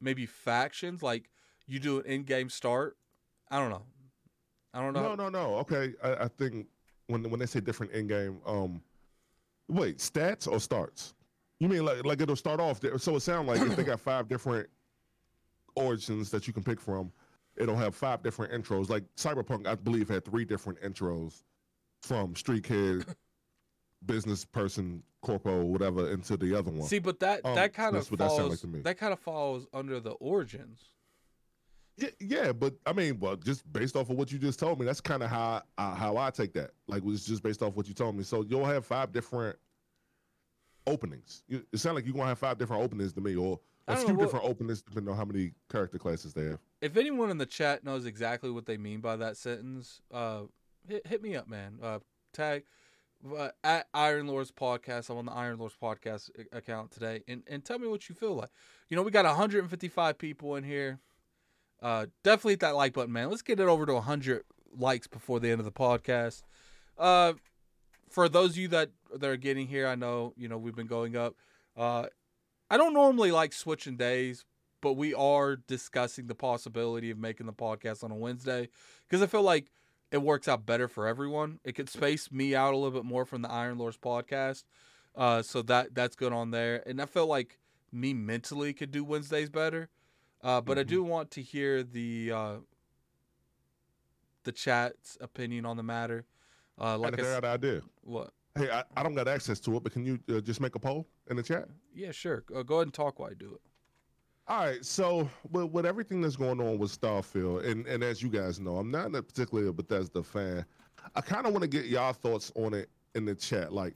maybe factions like you do an in-game start. I don't know. I don't know. No, no, no. Okay, I, I think when when they say different in-game, um, wait, stats or starts? You mean like like it'll start off there? So it sounds like if they got five different origins that you can pick from, it'll have five different intros. Like Cyberpunk, I believe, had three different intros from street kid, business person, corpo, whatever, into the other one. See, but that um, that kind of that, that kind of falls under the origins. Yeah, yeah, but I mean, well, just based off of what you just told me, that's kind of how I, how I take that. Like, it was just based off what you told me. So you'll have five different openings. It sounds like you're gonna have five different openings to me, or a few different openings depending on how many character classes they have. If anyone in the chat knows exactly what they mean by that sentence, uh, hit, hit me up, man. Uh, tag uh, at Iron Lords Podcast. I'm on the Iron Lords Podcast account today, and and tell me what you feel like. You know, we got 155 people in here. Uh, definitely hit that like button, man. Let's get it over to 100 likes before the end of the podcast. Uh, for those of you that that are getting here, I know you know we've been going up. Uh, I don't normally like switching days, but we are discussing the possibility of making the podcast on a Wednesday because I feel like it works out better for everyone. It could space me out a little bit more from the Iron Lords podcast, uh, so that that's good on there. And I feel like me mentally could do Wednesdays better, uh, but mm-hmm. I do want to hear the uh, the chat's opinion on the matter. Uh, like I, I idea. What? Hey, I, I don't got access to it, but can you uh, just make a poll in the chat? Yeah, sure. Uh, go ahead and talk while I do it. All right. So with, with everything that's going on with Starfield, and, and as you guys know, I'm not particularly a Bethesda fan. I kind of want to get y'all thoughts on it in the chat. Like,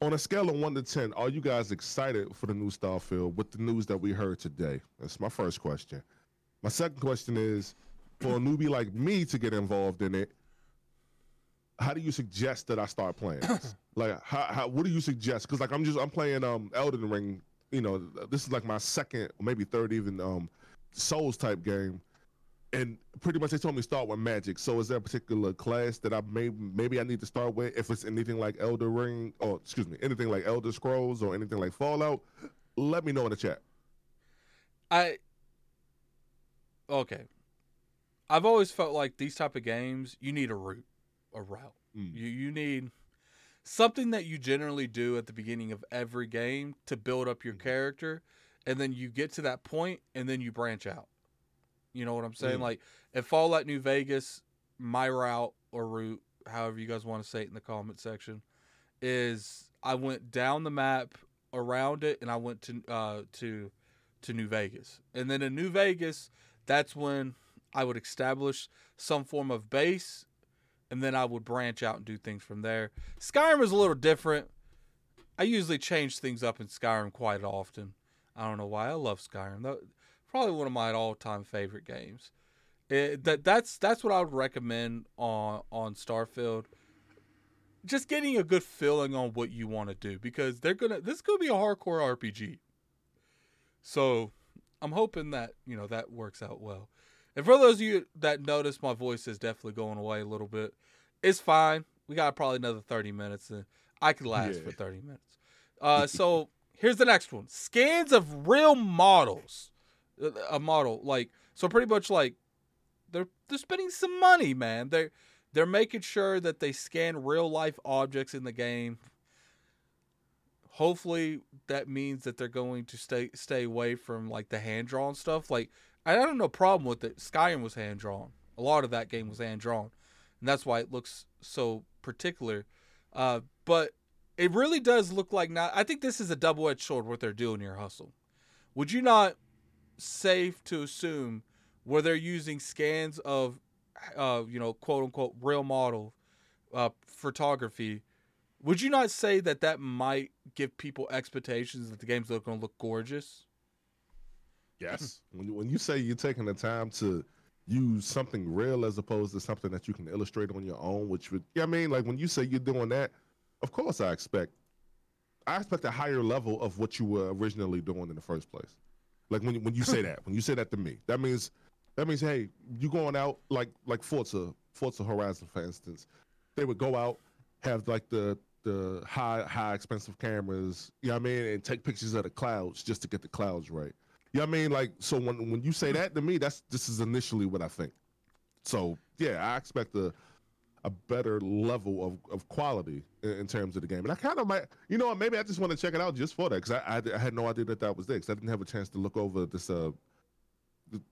on a scale of one to ten, are you guys excited for the new Starfield with the news that we heard today? That's my first question. My second question is, for a newbie like me to get involved in it, how do you suggest that I start playing? like, how, how what do you suggest? Because like I'm just I'm playing um Elden Ring. You know, this is like my second, maybe third, even um Souls type game, and pretty much they told me start with Magic. So is there a particular class that I may maybe I need to start with? If it's anything like Elder Ring, or excuse me, anything like Elder Scrolls or anything like Fallout, let me know in the chat. I okay. I've always felt like these type of games, you need a route a route. Mm. You you need something that you generally do at the beginning of every game to build up your mm-hmm. character, and then you get to that point, and then you branch out. You know what I'm saying? Mm. Like at Fallout New Vegas, my route or route, however you guys want to say it in the comment section, is I went down the map around it, and I went to uh, to to New Vegas, and then in New Vegas, that's when I would establish some form of base, and then I would branch out and do things from there. Skyrim is a little different. I usually change things up in Skyrim quite often. I don't know why. I love Skyrim. Probably one of my all-time favorite games. It, that that's that's what I would recommend on on Starfield. Just getting a good feeling on what you want to do because they're gonna this is gonna be a hardcore RPG. So I'm hoping that you know that works out well. And for those of you that notice, my voice is definitely going away a little bit. It's fine. We got probably another 30 minutes, and I could last yeah. for 30 minutes. Uh, so here's the next one: scans of real models. A model like so, pretty much like they're they're spending some money, man. They're they're making sure that they scan real life objects in the game. Hopefully, that means that they're going to stay stay away from like the hand drawn stuff. Like I don't know problem with it. Skyrim was hand drawn. A lot of that game was hand drawn, and that's why it looks so particular. Uh, but it really does look like now. I think this is a double edged sword. What they're doing here, hustle. Would you not safe to assume where they're using scans of, uh, you know, quote unquote real model uh, photography? Would you not say that that might give people expectations that the game's are going to look gorgeous? Yes. when you, when you say you're taking the time to use something real as opposed to something that you can illustrate on your own, which would, yeah, I mean, like when you say you're doing that, of course I expect, I expect a higher level of what you were originally doing in the first place. Like when when you say that, when you say that to me, that means that means hey, you going out like like Forza, Forza Horizon, for instance, they would go out, have like the the high high expensive cameras, you know what I mean, and take pictures of the clouds just to get the clouds right. You know what I mean? Like, so when when you say that to me, that's this is initially what I think. So yeah, I expect a a better level of, of quality in, in terms of the game. And I kind of might, you know, maybe I just want to check it out just for that because I, I, I had no idea that that was there because I didn't have a chance to look over this uh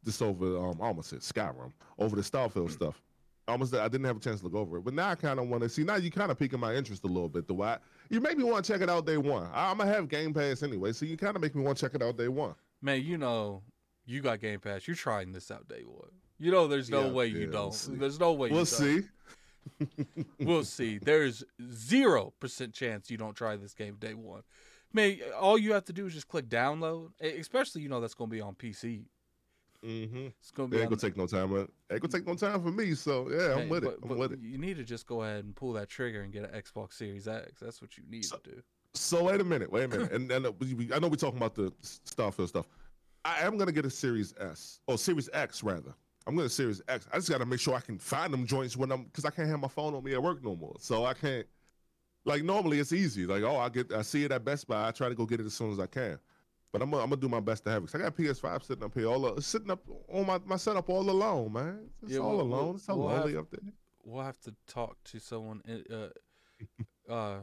this over um almost said Skyrim over the Starfield stuff. Almost I didn't have a chance to look over it, but now I kind of want to see. Now you kind of piquing my interest a little bit. The why you make me want to check it out day one. I, am gonna have Game Pass anyway, so you kind of make me want to check it out day one man, you know, you got Game Pass. You're trying this out day one. You know, there's no yeah, way yeah, you don't. We'll there's no way. We'll see. We'll see. There's zero percent chance you don't try this game day one. Man, all you have to do is just click download. Especially, you know, that's going to be on PC. Mm-hmm. It's gonna be. It ain't gonna take no time. It ain't gonna take no time for me. So yeah, I'm with but, it. I'm with it. You need to just go ahead and pull that trigger and get an Xbox Series X. That's what you need so, to do. So wait a minute, wait a minute, and, and uh, we, I know we're talking about the Starfield stuff. I am gonna get a Series S or Series X rather. I'm gonna Series X. I just gotta make sure I can find them joints when I'm because I can't have my phone on me at work no more. So I can't. Like normally, it's easy. Like oh, I get I see it at Best Buy. I try to go get it as soon as I can. But I'm gonna, I'm gonna do my best to have it. Cause I got PS5 sitting up here, all sitting up on my, my setup all alone, man. It's yeah, all we'll, alone. It's so we'll lonely have, up there. We'll have to talk to someone. Uh, uh,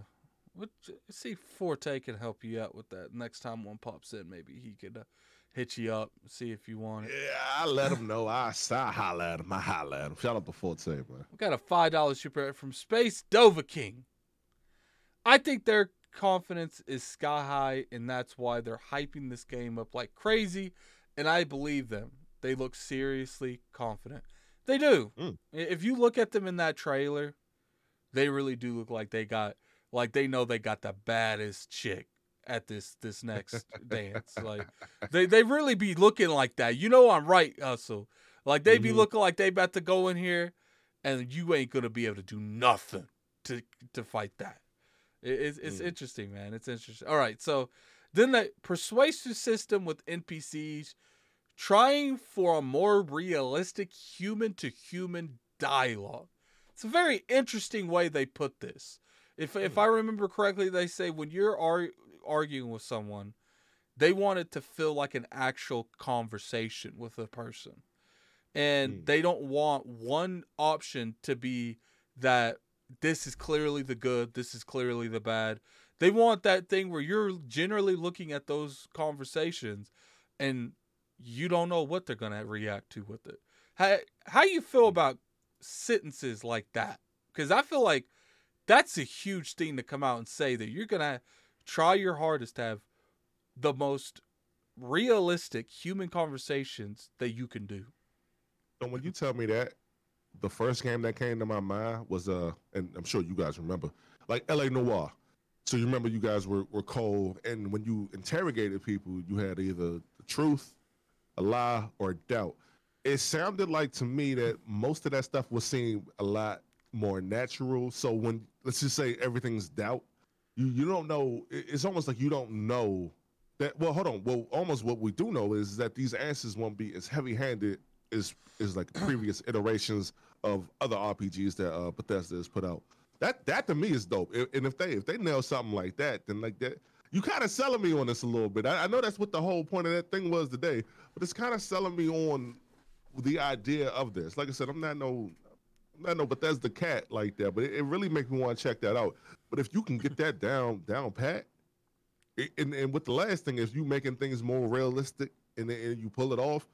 see Forte can help you out with that. Next time one pops in, maybe he could uh, hit you up, see if you want it. Yeah, I let them know. I, I holler at him. I holler at him. Shout out to Forte, man. We got a five dollar super from Space Dova King. I think their confidence is sky high, and that's why they're hyping this game up like crazy. And I believe them. They look seriously confident. They do. Mm. If you look at them in that trailer, they really do look like they got like they know they got the baddest chick at this this next dance. Like they they really be looking like that. You know I'm right, Hustle. Like they mm-hmm. be looking like they about to go in here, and you ain't gonna be able to do nothing to to fight that. It, it's it's mm. interesting, man. It's interesting. All right, so then the persuasive system with NPCs trying for a more realistic human to human dialogue. It's a very interesting way they put this. If if hmm. I remember correctly, they say when you're arguing with someone, they want it to feel like an actual conversation with a person, and mm. they don't want one option to be that this is clearly the good, this is clearly the bad. They want that thing where you're generally looking at those conversations and you don't know what they're gonna react to with it. How how you feel about sentences like that? Because I feel like that's a huge thing to come out and say that you're gonna try your hardest to have the most realistic human conversations that you can do. And when you tell me that, the first game that came to my mind was uh, and I'm sure you guys remember, like L.A. Noire. So you remember you guys were, were cold, and when you interrogated people, you had either the truth, a lie, or doubt. It sounded like to me that most of that stuff was seen a lot more natural. So when let's just say everything's doubt, you you don't know. It's almost like you don't know that. Well, hold on. Well, almost what we do know is that these answers won't be as heavy-handed as is like previous iterations of other RPGs that uh, Bethesda has put out. That that to me is dope. And if they if they nail something like that, then like that, you kind of selling me on this a little bit. I, I, know that's what the whole point of that thing was today, but it's kind of selling me on the idea of this. Like I said, I'm not no, I'm but that's the cat like that, but it, it really makes me want to check that out. But if you can get that down down pat, it, and and with the last thing is you making things more realistic and, and you pull it off,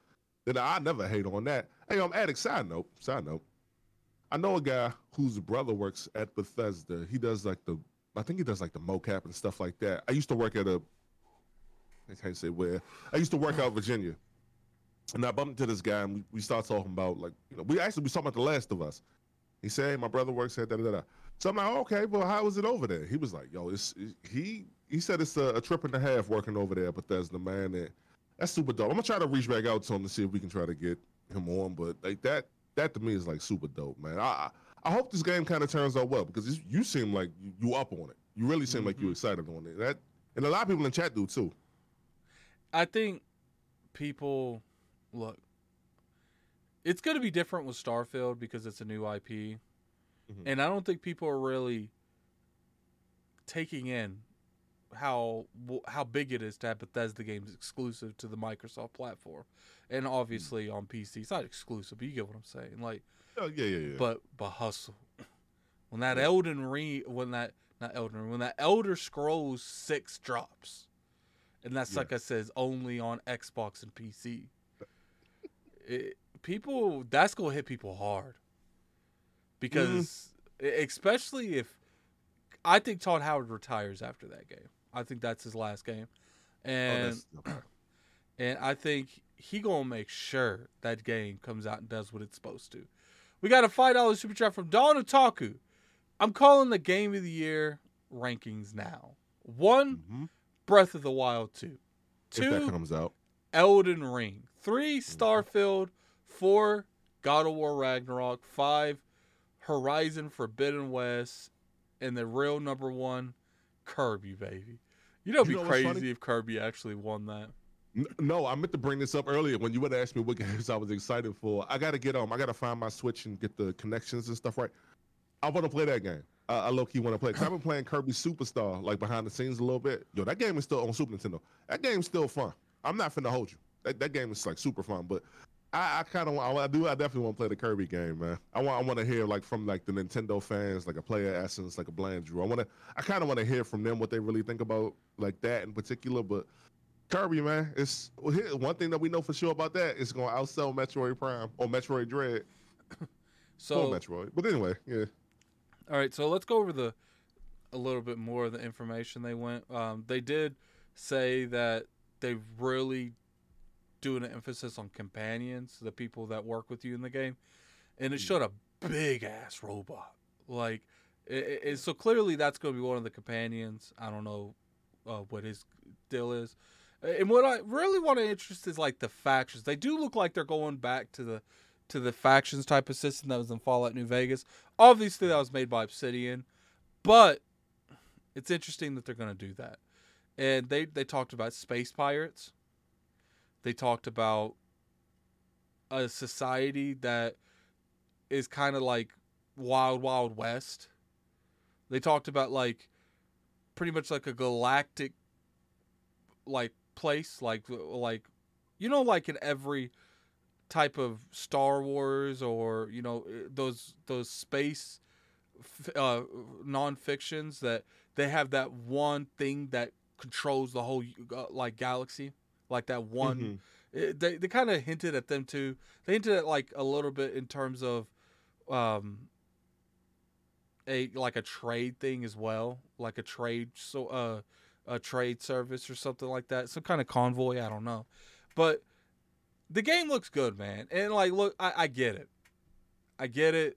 then I never hate on that. Hey, I'm um, addict. Side note. Side note. I know a guy whose brother works at Bethesda. He does like the, I think he does like the mocap and stuff like that. I used to work at a, I can't say where. I used to work out Virginia, and I bumped into this guy, and we, we started talking about like, you know, we actually we talking about The Last of Us. He said, hey, my brother works at da da da. So I'm like, okay, well, how is it over there? He was like, yo, it's it, he he said it's a, a, trip and a half working over there at the man. that that's super dope. I'm gonna try to reach back out to him to see if we can try to get him on, but like that that to me is like super dope, man. I I hope this game kind of turns out well because you seem like you, you, up on it. You really seem mm-hmm. like you mm-hmm. excited on it. That and a lot of people in chat do too. I think people look. It's going to be different with Starfield because it's a new IP, mm-hmm. and I don't think people are really taking in how how big it is to have Bethesda games exclusive to the Microsoft platform, and obviously on PC. It's not exclusive, but you get what I'm saying. Like, oh yeah, yeah, yeah. But but hustle when that yeah. Elden Ring, when that not Elden Ring, when that Elder Scrolls six drops, and yeah. like I says only on Xbox and PC. It, people, that's gonna hit people hard because, mm. especially if I think Todd Howard retires after that game. I think that's his last game, oh, and oh, and I think he gonna make sure that game comes out and does what it's supposed to. We got a five dollar super chat from Don Otaku. I'm calling the game of the year rankings now. One, mm-hmm. Breath of the Wild two. Two, if that comes out. Elden Ring. 3 mm-hmm. Starfield. Four, God of War Ragnarok. Five, Horizon Forbidden West. And the real number one, Kirby, baby. You know, it'd be crazy if Kirby actually won that. No, I meant to bring this up earlier when you would ask me what games I was excited for. I gotta get um, I gotta find my Switch and get the connections and stuff right. I want to play that game. Uh, I low key want to play. Cause I've been playing Kirby Superstar like behind the scenes a little bit. Yo, that game is still on Super Nintendo. That game's still fun. I'm not finna hold you. That, that game is like super fun, but I, I kind of I, I do I definitely want to play the Kirby game, man. I want I want to hear like from like the Nintendo fans, like a PlayerEssence, like a Bland Drew. I want to I kind of want to hear from them what they really think about like that in particular. But Kirby, man, it's one thing that we know for sure about that. It's going to outsell Metroid Prime or Metroid Dread. so or Metroid, but anyway, yeah. All right, so let's go over the a little bit more of the information they went. Um, they did say that they really doing an emphasis on companions, the people that work with you in the game, and it hmm. showed a big ass robot. Like, it, it, so clearly that's going to be one of the companions. I don't know uh, what his deal is. And what I really want to interest is like the factions. They do look like they're going back to the to the factions type of system that was in Fallout New Vegas. Obviously, that was made by Obsidian, but it's interesting that they're going to do that. And they they talked about space pirates they talked about a society that is kind of like wild wild west. They talked about like pretty much like a galactic like place like like you know like in every type of Star Wars or you know those those space uh, non-fictions that they have that one thing that controls the whole uh, like galaxy, like that one. Mm-hmm. It, they they kind of hinted at them too. They hinted at like a little bit in terms of um a like a trade thing as well, like a trade so uh a trade service or something like that, some kind of convoy. I don't know, but the game looks good, man. And like, look, I, I get it, I get it.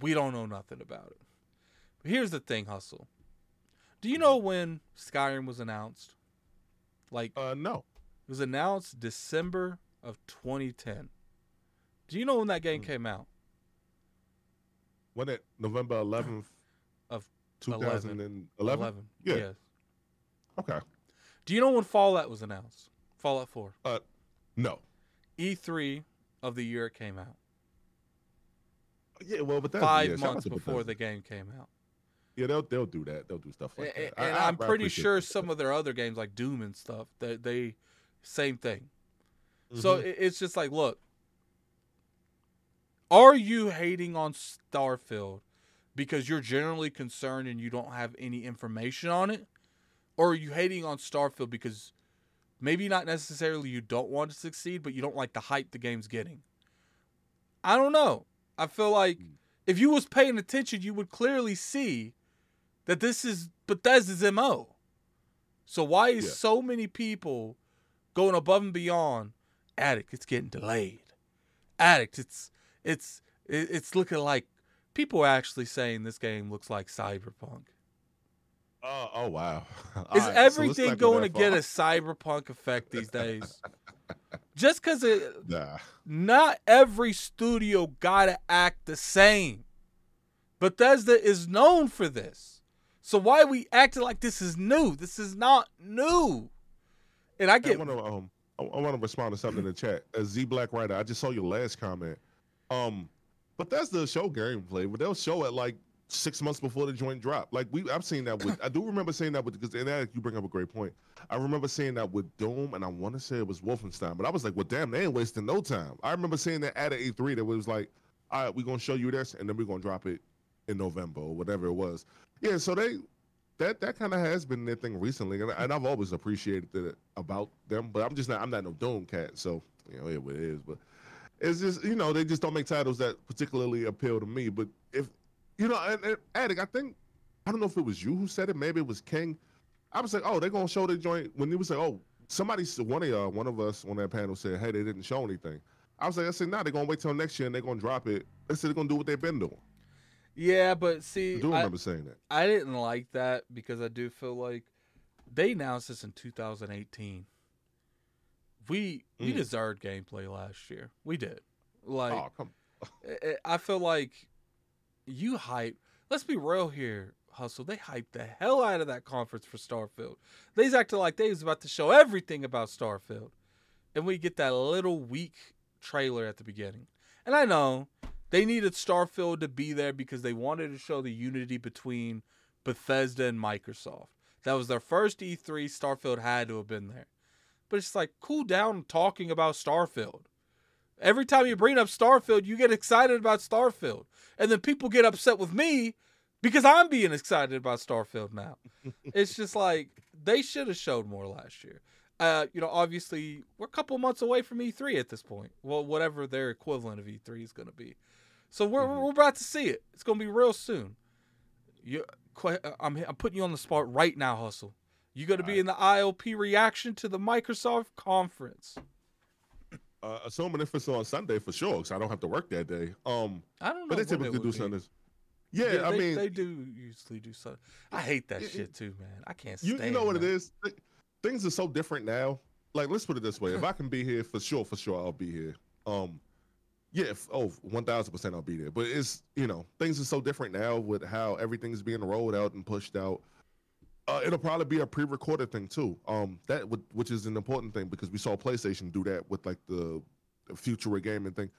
We don't know nothing about it. But here's the thing, hustle. Do you know when Skyrim was announced? Like, uh, no. It was announced December of 2010. Do you know when that game mm. came out? When it November 11th of 2011. 11. Yeah. Yes. Okay. Do you know when Fallout was announced? Fallout 4. Uh, no. E3 of the year it came out. Yeah, well, but that's five yeah, months before the game came out. Yeah, they'll they'll do that. They'll do stuff like and, that. And I, am pretty sure that. some of their other games like Doom and stuff that they, they same thing. Mm-hmm. So it, it's just like, look, are you hating on Starfield because you're generally concerned and you don't have any information on it? Or are you hating on Starfield because maybe not necessarily you don't want to succeed, but you don't like the hype the game's getting? I don't know. I feel like mm. if you was paying attention, you would clearly see that this is Bethesda's MO. So why is yeah. so many people going above and beyond? Addict, it's getting delayed. Addict, it's it's it's looking like people are actually saying this game looks like Cyberpunk. Oh, oh wow! Is right, everything so going to get a cyberpunk effect these days? Just because it, nah. not every studio gotta act the same. Bethesda is known for this, so why are we acting like this is new? This is not new. And I get. I want to um, I, I want to respond to something in the chat. A Z Black Writer, I just saw your last comment. Um, but that's the show gameplay, but they'll show it like six months before the joint drop. Like we, I've seen that with. I do remember saying that with because and that, you bring up a great point. I remember saying that with Doom, and I want to say it was Wolfenstein, but I was like, well, damn, they ain't wasting no time. I remember saying that at a E3 that was like, all right, we're gonna show you this, and then we're gonna drop it in November or whatever it was. Yeah, so they that that kind of has been their thing recently, and, and I've always appreciated it about them. But I'm just not I'm not no Doom cat, so you know it, is. But it's just you know they just don't make titles that particularly appeal to me. But if you know, and, and Addict, I think I don't know if it was you who said it, maybe it was King. I was like, oh, they're gonna show the joint when he was like, oh, somebody one of y'all, one of us on that panel said, hey, they didn't show anything. I was like, I said, nah, they're gonna wait till next year and they're gonna drop it. They said they're gonna do what they've been doing. Yeah, but see, I do remember I, saying that. I didn't like that because I do feel like they announced this in 2018. We we mm. deserved gameplay last year. We did. Like, oh, come. I feel like you hype. Let's be real here, Hustle. They hyped the hell out of that conference for Starfield. They's acting like they was about to show everything about Starfield, and we get that little weak trailer at the beginning. And I know they needed Starfield to be there because they wanted to show the unity between Bethesda and Microsoft. That was their first E3. Starfield had to have been there. But it's like, cool down talking about Starfield. Every time you bring up Starfield, you get excited about Starfield. And then people get upset with me because I'm being excited about Starfield now. it's just like they should have showed more last year. Uh, you know, obviously we're a couple months away from E3 at this point. Well, whatever their equivalent of E3 is going to be. So we're mm-hmm. we're about to see it. It's going to be real soon. You, I'm I'm putting you on the spot right now, hustle. You got to be right. in the ILP reaction to the Microsoft conference. Uh, assuming if it's on Sunday for sure, because I don't have to work that day. Um, I don't know. But they typically do Sundays. Yeah, yeah, I they, mean they do usually do Sunday. I hate that shit too, man. I can't. You, you know what it is? Things are so different now. Like, let's put it this way: if I can be here for sure, for sure, I'll be here. Um, yeah, oh, one thousand percent, I'll be there. But it's you know, things are so different now with how everything's being rolled out and pushed out. Uh, it'll probably be a pre-recorded thing too. Um, that would, which is an important thing because we saw PlayStation do that with like the, the future of gaming thing.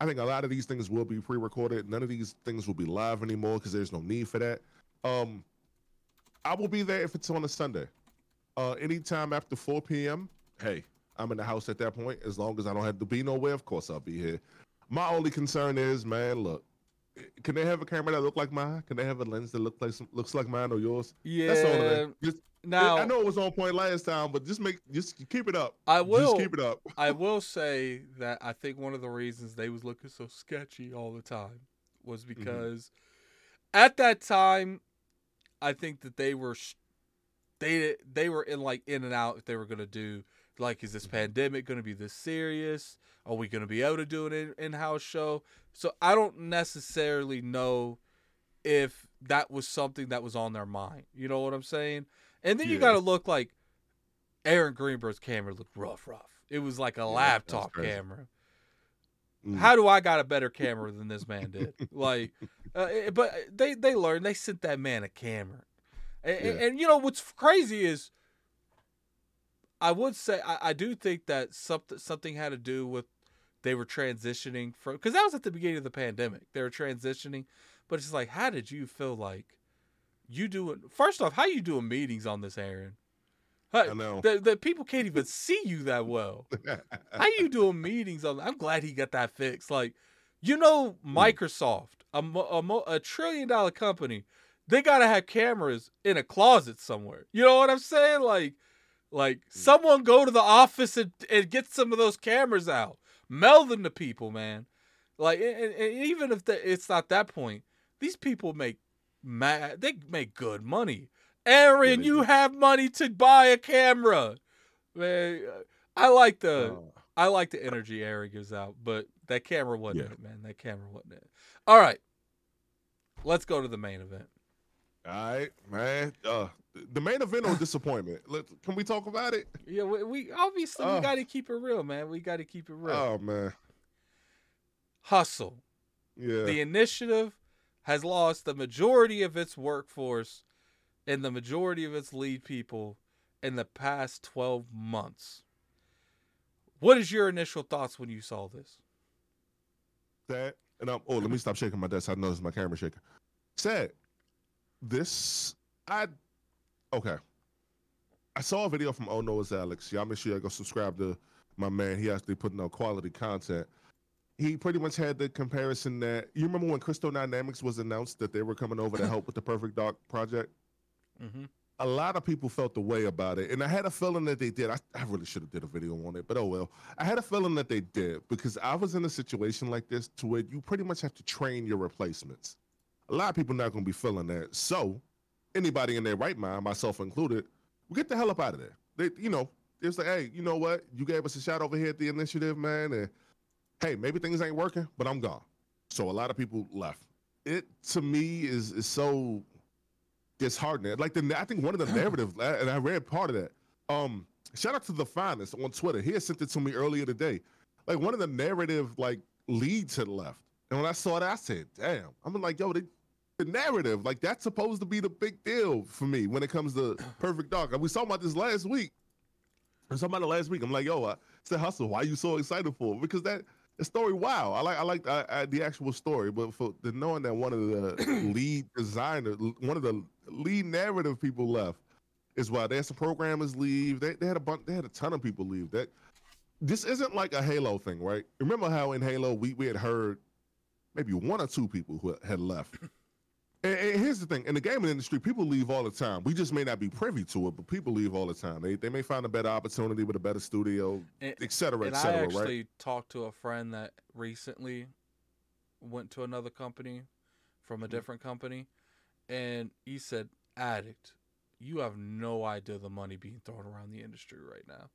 I think a lot of these things will be pre-recorded. None of these things will be live anymore because there's no need for that. Um, I will be there if it's on a Sunday. Uh, anytime after 4 p.m. Hey, I'm in the house at that point. As long as I don't have to be nowhere, of course I'll be here. My only concern is, man, look, can they have a camera that look like mine? Can they have a lens that look like looks like mine or yours? Yeah. That's all of Just, now I know it was on point last time, but just make just keep it up. I will just keep it up. I will say that I think one of the reasons they was looking so sketchy all the time was mm-hmm. because mm-hmm. at that time, I think that they were they they were in like in and out if they were gonna do like is this mm-hmm. pandemic gonna be this serious? Are we gonna be able to do an in house show? So I don't necessarily know if that was something that was on their mind. You know what I'm saying? And then yeah. you got to look like Aaron Greenberg's camera looked rough, rough. It was like a yeah, laptop camera. Mm. How do I got a better camera than this man did? like, uh, eh, but they they learned. They sent that man a camera, and, yeah. and, and you know what's crazy is, I would say I, I do think that something something had to do with they were transitioning from because that was at the beginning of the pandemic. They were transitioning, but it's like, how did you feel like you doing? First off, how you doing meetings on this, Aaron? I know the, the people can't even see you that well. how you doing meetings on? I'm glad he got that fixed. Like, you know, hmm. Microsoft, a, a, a trillion dollar company, they gotta have cameras in a closet somewhere. You know what I'm saying? Like, like hmm. someone go to the office and, and get some of those cameras out Mail them to people, man. Like, and, and even if the, it's not that point, these people make mad. They make good money. Aaron, you have money to buy a camera. Man, I like the oh. I like the energy Aaron gives out, but that camera wasn't yeah. it, man. That camera wasn't it. All right, let's go to the main event. All right, man. Uh, the main event or disappointment? Let, can we talk about it? Yeah, we, we obviously we oh. got to keep it real, man. We got to keep it real. Oh man, hustle. Yeah. The initiative has lost the majority of its workforce and the majority of its lead people in the past 12 months. What is your initial thoughts when you saw this? That and I'm, oh, let me stop shaking my desk. I noticed my camera shaking. Sad. This I Okay. I saw a video from Oh Noah's Alex. Y'all make sure y'all go subscribe to my man. He actually putting out quality content. He pretty much had the comparison that you remember when Crystal Dynamics was announced that they were coming over to help with the Perfect Dark project. Mm-hmm. A lot of people felt the way about it, and I had a feeling that they did. I, I really should have did a video on it, but oh well. I had a feeling that they did because I was in a situation like this to where you pretty much have to train your replacements. A lot of people not going to be feeling that, so anybody in their right mind, myself included, we get the hell up out of there. They, you know, it's like, hey, you know what? You gave us a shot over here at the initiative, man, and hey, maybe things ain't working, but I'm gone. So a lot of people left. It to me is is so disheartening. Like the I think one of the narratives, and I read part of that. Um, shout out to the finest on Twitter. He had sent it to me earlier today. Like one of the narrative like leads had left. And when I saw that, I said, damn. I'm like, yo, they the narrative. Like that's supposed to be the big deal for me when it comes to Perfect Dark. And we saw about this last week. Or somebody last week. I'm like, yo, it's the hustle. Why are you so excited for? It? Because that the story, wow. I like I like I, I, the actual story, but for the knowing that one of the lead designer, one of the lead narrative people left, is why they had some programmers leave. They, they had a bunch, they had a ton of people leave. That this isn't like a Halo thing, right? Remember how in Halo we we had heard maybe one or two people who had left. And, and, here's the thing: in the gaming industry, people leave all the time. We just may not be privy to it, but people leave all the time. They they may find a better opportunity with a better studio, et cetera, et cetera. I actually right? talked to a friend that recently went to another company from a mm-hmm. different company, and he said, "Addict, you have no idea the money being thrown around the industry right now.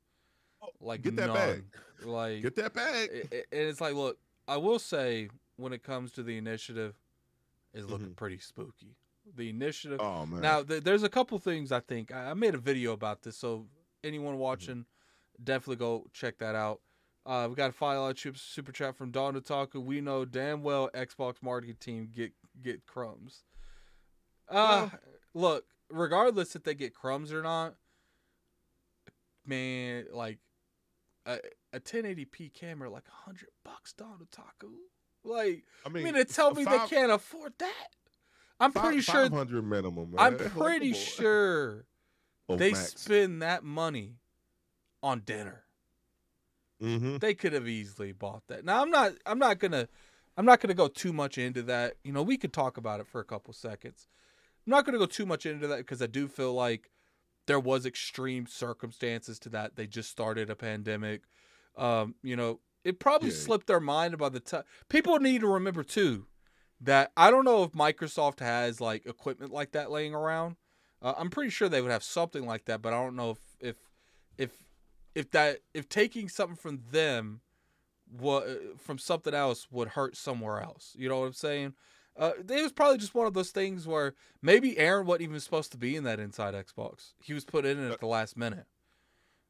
Oh, like get that none. bag. Like get that bag." and it's like, look, I will say when it comes to the initiative is looking mm-hmm. pretty spooky. The initiative. Oh man. Now th- there's a couple things I think I-, I made a video about this, so anyone mm-hmm. watching, mm-hmm. definitely go check that out. Uh, we got a file out super chat from Don Otaku. We know damn well Xbox marketing team get get crumbs. Uh, look, regardless if they get crumbs or not, man, like a, a 1080p camera, like a hundred bucks, Don Otaku. Like, I mean, to tell me five, they can't afford that. I'm five, pretty sure. 500 minimum. Man. I'm pretty sure oh, they max. spend that money on dinner. Mm-hmm. They could have easily bought that. Now I'm not. I'm not gonna I'm not to go too much into that. You know, we could talk about it for a couple seconds. I'm not to go too much into that because I do feel like there was extreme circumstances to that. They just started a pandemic. Um, you know, it probably yeah. slipped their mind by the time. People need to remember too that I don't know if Microsoft has like equipment like that laying around. Uh, I'm pretty sure they would have something like that, but I don't know if if if if that if taking something from them what from something else would hurt somewhere else. You know what I'm saying? Uh, it was probably just one of those things where maybe Aaron wasn't even supposed to be in that inside Xbox. He was put in it at the last minute.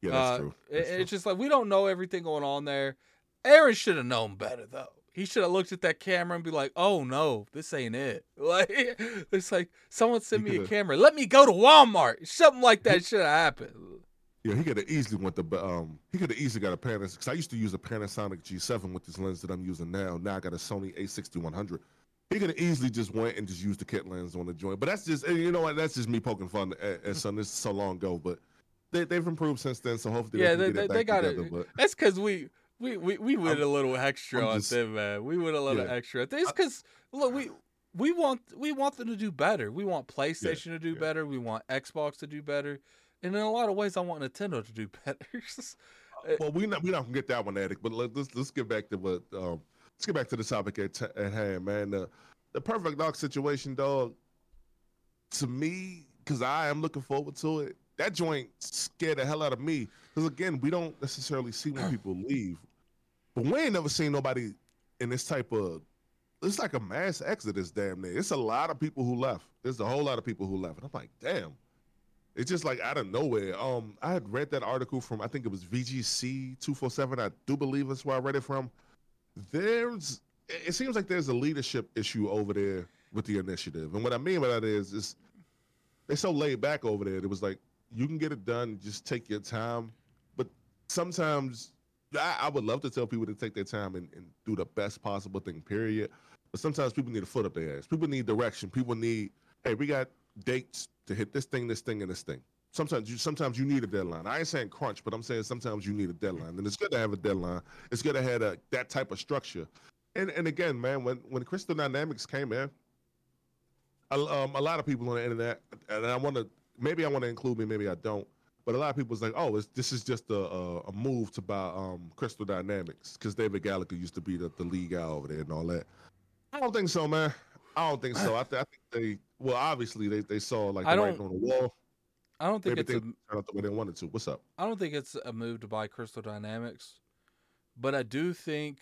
Yeah, that's uh, true. That's it, true. It's just like we don't know everything going on there. Aaron should have known better though. He should have looked at that camera and be like, "Oh no, this ain't it." Like it's like someone send me a camera. Let me go to Walmart. Something like that should have happened. Yeah, he could have easily went the um he could have easily got a Panasonic because I used to use a Panasonic G7 with this lens that I'm using now. Now I got a Sony A6100. He could have easily just went and just used the kit lens on the joint. But that's just you know what that's just me poking fun at, at son. This is so long ago, but they they've improved since then. So hopefully yeah they, they, they got it. But... That's because we. We, we, we went I'm, a little extra I'm on just, them, man. We went a little yeah. extra. It's because look, we we want we want them to do better. We want PlayStation yeah, to do yeah. better. We want Xbox to do better and in a lot of ways, I want Nintendo to do better. well, we not we not gonna get that one, Addict. But let, us let's get back to what um, let's get back to the topic at, t- at hand, man. The the Perfect Dark situation, dog. To me, because I am looking forward to it. That joint scared the hell out of me. Because again, we don't necessarily see when people leave, but we ain't never seen nobody in this type of. It's like a mass exodus, damn near. It's a lot of people who left. There's a whole lot of people who left, and I'm like, damn it's just like out of nowhere. Um, I had read that article from I think it was VGC two four seven. I do believe that's where I read it from. There's it seems like there's a leadership issue over there with the initiative, and what I mean by that is is they're so laid back over there. It was like you can get it done, just take your time. But sometimes I, I would love to tell people to take their time and, and do the best possible thing. Period. But sometimes people need a foot up their ass. People need direction. People need hey, we got dates to hit this thing, this thing, and this thing. Sometimes you sometimes you need a deadline. I ain't saying crunch, but I'm saying sometimes you need a deadline, and it's good to have a deadline. It's good to have a, that type of structure. And and again, man, when when Crystal Dynamics came in, a, um, a lot of people on the internet, and I want to maybe I want to include me, maybe I don't. But a lot of people was like, "Oh, this is just a, a, a, move to buy um, Crystal Dynamics because David Gallagher used to be the, the league guy over there and all that." I don't think so, man. I don't think so. I, th- I think they well, obviously they, they saw like the writing on the wall. I don't think Maybe it's a, out the way they wanted to. What's up? I don't think it's a move to buy Crystal Dynamics, but I do think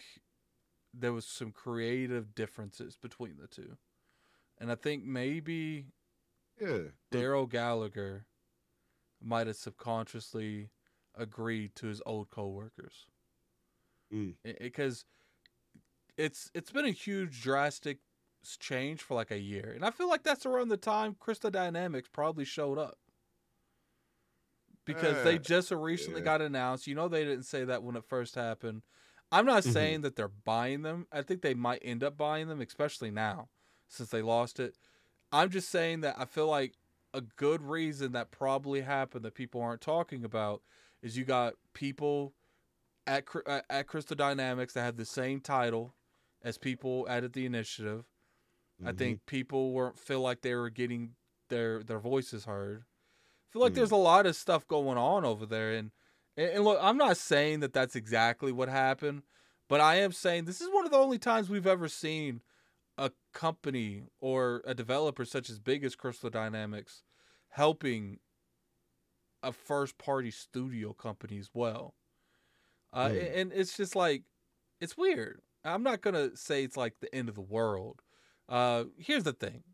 there was some creative differences between the two, and I think maybe yeah, Darrell Gallagher might have subconsciously agreed to his old coworkers because mm. it's it's been a huge drastic change for like a year. And I feel like that's around the time Crystal Dynamics probably showed up. Because uh, they just recently yeah. got announced. You know, they didn't say that when it first happened. I'm not mm-hmm. saying that they're buying them. I think they might end up buying them, especially now since they lost it. I'm just saying that I feel like a good reason that probably happened that people aren't talking about is you got people at at Crystal Dynamics that have the same title as people at the initiative Mm-hmm. I think people weren't feel like they were getting their their voices heard. I feel like mm. there's a lot of stuff going on over there, and, and and look, I'm not saying that that's exactly what happened, but I am saying this is one of the only times we've ever seen a company or a developer such as big as Crystal Dynamics helping a first party studio company as well. Uh, mm. and it's just like it's weird. I'm not gonna say it's like the end of the world, uh, here's the thing.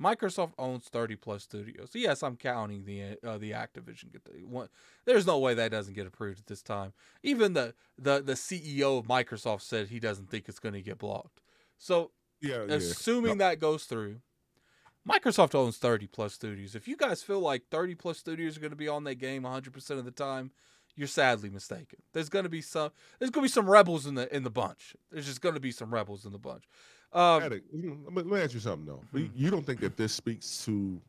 Microsoft owns 30 plus studios. So yes, I'm counting the uh, the Activision. One. There's no way that doesn't get approved at this time. Even the the the CEO of Microsoft said he doesn't think it's going to get blocked. So yeah, assuming yeah. that goes through, Microsoft owns 30 plus studios. If you guys feel like 30 plus studios are going to be on that game 100% of the time, you're sadly mistaken. There's going to be some there's going to be some rebels in the in the bunch. There's just going to be some rebels in the bunch. Um, Addict, let me ask you something though. Mm-hmm. You don't think that this speaks to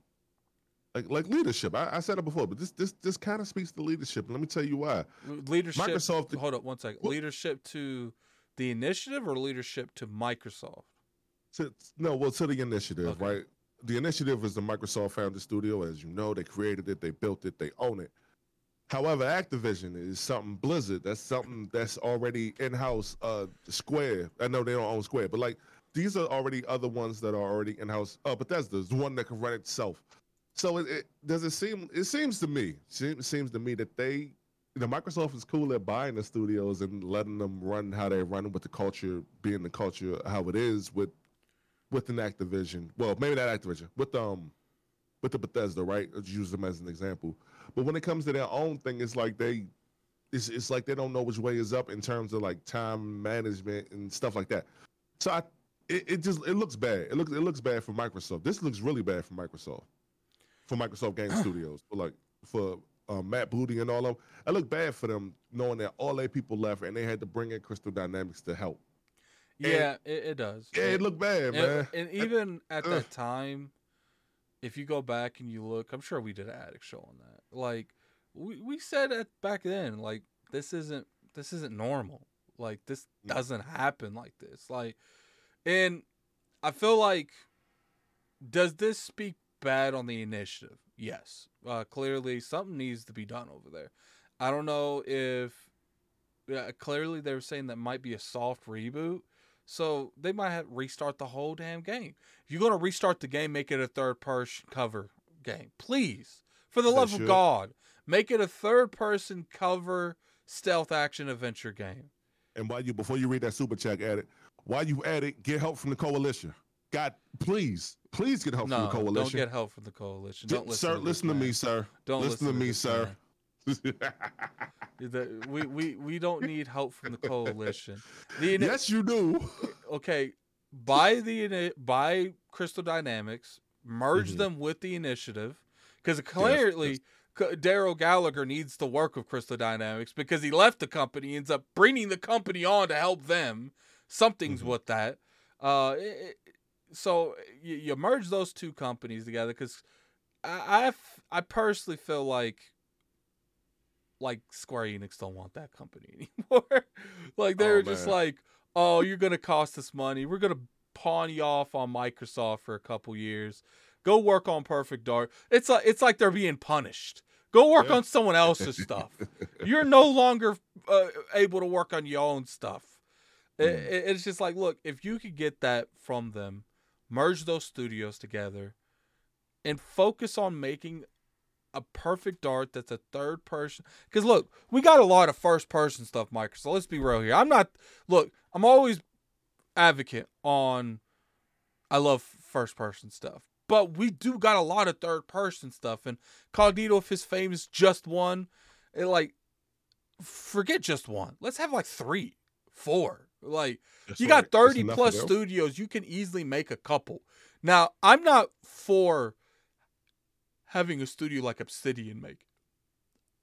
like like leadership? I, I said it before, but this this this kind of speaks to leadership. Let me tell you why. Leadership. Microsoft. Hold up one second. What? Leadership to The initiative or leadership to Microsoft? To, no, well, to the initiative, okay. right? The initiative is the Microsoft founded studio. As you know, they created it, they built it, they own it. However, Activision is something Blizzard. That's something that's already in house. Uh, Square. I know they don't own Square, but like these are already other ones that are already in house. Uh, Bethesda's the one that can run itself. So it, it, does it seem? It seems to me. It seems to me that they, you know, Microsoft is cool at buying the studios and letting them run how they run with the culture being the culture how it is with, with an Activision. Well, maybe not Activision with um, with the Bethesda, right? Let's use them as an example. But when it comes to their own thing, it's like they it's it's like they don't know which way is up in terms of like time management and stuff like that. So I it, it just it looks bad. It looks it looks bad for Microsoft. This looks really bad for Microsoft. For Microsoft Game Studios. For like for um, Matt Booty and all of them. It looked bad for them knowing that all their people left and they had to bring in Crystal Dynamics to help. Yeah, it, it, does. Yeah, it, it looked bad, and, man. And even at that time, if you go back and you look, I'm sure we did an addict show on that. Like we we said it back then, like this isn't this isn't normal. Like this doesn't happen like this. Like, and I feel like does this speak bad on the initiative? Yes. Uh, clearly, something needs to be done over there. I don't know if. Yeah, clearly they were saying that might be a soft reboot. So they might have restart the whole damn game. If you're gonna restart the game, make it a third person cover game, please. For the they love should. of God, make it a third person cover stealth action adventure game. And while you before you read that super check at it, while you at it, get help from the coalition. God, please, please get help no, from the coalition. Don't get help from the coalition. Don't listen sir, to listen to me, sir. Don't listen, listen to, me, sir. We, we we don't need help from the coalition. The, yes, you do. Okay, buy the buy Crystal Dynamics, merge mm-hmm. them with the initiative, because clearly yes, Darrell Gallagher needs to work with Crystal Dynamics because he left the company, ends up bringing the company on to help them. Something's mm-hmm. with that. Uh, it, so you, you merge those two companies together because I, I, I personally feel like like Square Enix don't want that company anymore. like they're oh, just like, oh, you're gonna cost us money. We're gonna pawn you off on Microsoft for a couple years. Go work on Perfect Dark. It's like it's like they're being punished. Go work yeah. on someone else's stuff. You're no longer uh, able to work on your own stuff. Mm. It, it's just like, look, if you could get that from them, merge those studios together, and focus on making a Perfect Dark that's a third person. Because look, we got a lot of first person stuff, Mike. So let's be real here. I'm not. Look, I'm always advocate on. I love first person stuff, but we do got a lot of third person stuff. And Cognito, if his fame is just one, it like forget just one. Let's have like three, four. Like that's you got 30 plus studios, you can easily make a couple. Now, I'm not for having a studio like Obsidian make.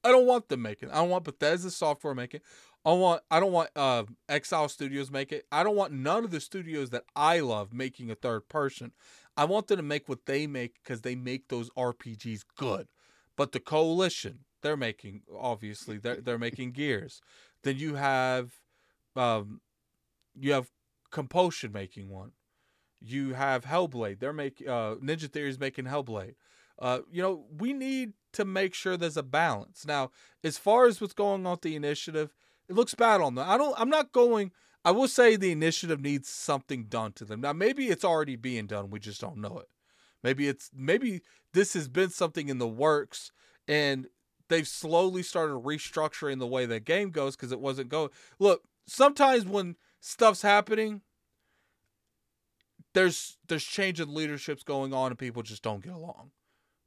I don't want them making. I don't want Bethesda software making. I want. I don't want uh, Exile Studios make it. I don't want none of the studios that I love making a third person. I want them to make what they make because they make those RPGs good. But the Coalition, they're making obviously they're they're making Gears. Then you have, um, you have Compulsion making one. You have Hellblade. They're making uh, Ninja Theory is making Hellblade. Uh, you know, we need to make sure there's a balance. Now, as far as what's going on with the initiative, it looks bad on them. I don't. I'm not going. I will say the initiative needs something done to them. Now, maybe it's already being done. We just don't know it. Maybe it's maybe this has been something in the works, and they've slowly started restructuring the way the game goes because it wasn't going. Look, sometimes when stuff's happening, there's there's change in leaderships going on, and people just don't get along.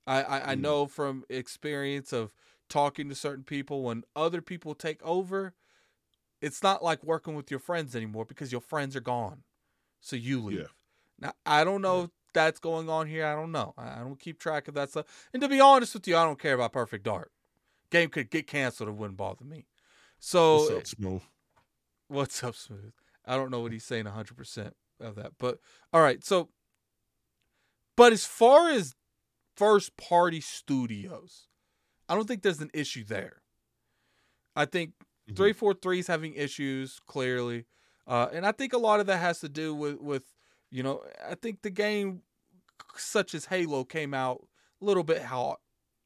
I, I, I mm. know from experience of talking to certain people when other people take over, it's not like working with your friends anymore because your friends are gone. So you leave. Yeah. Now I don't know yeah. if that's going on here. I don't know. I don't keep track of that stuff. And to be honest with you, I don't care about Perfect Dark. Game could get canceled. It wouldn't bother me. So what's up, Smooth? What's up, Smooth? I don't know what he's saying 100% of that. But all right. So, but as far as first party studios. I don't think there's an issue there. I think mm-hmm. 343 is having issues, clearly. Uh, and I think a lot of that has to do with with you know I think the game such as Halo came out a little bit hot.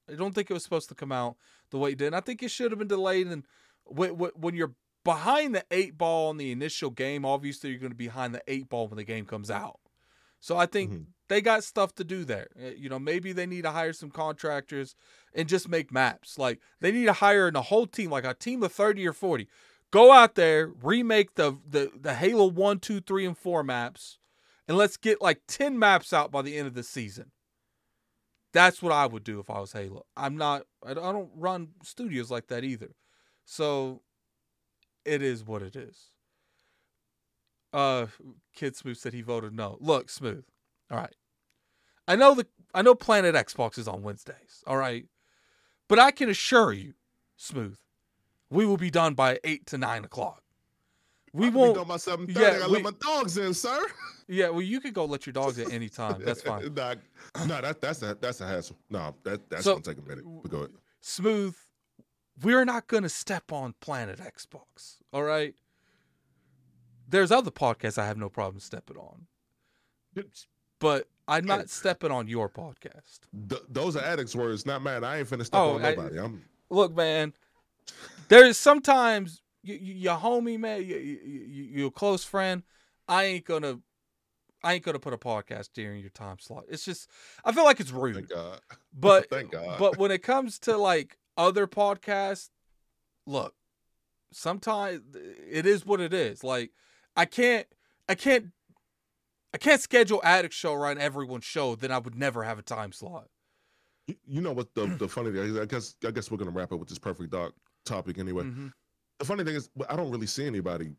I don't think it was supposed to come out the way it did. And I think it should have been delayed. And when, when you're behind the eight ball in the initial game, obviously you're going to be behind the eight ball when the game comes out. So I think mm-hmm. they got stuff to do there. Eh, you know, maybe they need to hire some contractors and just make maps. Like they need to hire a whole team, like a team of 30 or 40. Go out there, remake the the, the Halo 1, 2, 3, and 4 maps, and let's get like 10 maps out by the end of the season. That's what I would do if I was Halo. I'm not I don't run studios like that either. So it is what it is. Uh, Kid Smooth said he voted no. Look, Smooth. All right. I know the I know Planet Xbox is on Wednesdays. All right, but I can assure you, Smooth, we will be done by eight to nine o'clock. We won't. Be done by seven thirty. Yeah, I we, let my dogs in, sir. Yeah, well, you can go let your dogs in any time. That's fine. nah, nah, that, that's a that's a hassle. No, that that's so, gonna take a minute. But go ahead. Smooth. We're not gonna step on Planet Xbox. All right there's other podcasts I have no problem stepping on, but I'm not stepping on your podcast. Th- those are addicts' words, not mine. I ain't finna step oh, on nobody. I, am look, man. There's sometimes you, you, your homie, man, you, you, your close friend. I ain't gonna, I ain't gonna put a podcast during your time slot. It's just, I feel like it's rude. Thank God. But thank God. But when it comes to like other podcasts, look, sometimes it is what it is. Like I can't I can't I can't schedule Addict Show around everyone's show, then I would never have a time slot. You, know what the the funny thing is? I guess I guess we're gonna wrap up with this perfect dark topic anyway. Mm-hmm. The funny thing is, I don't really see anybody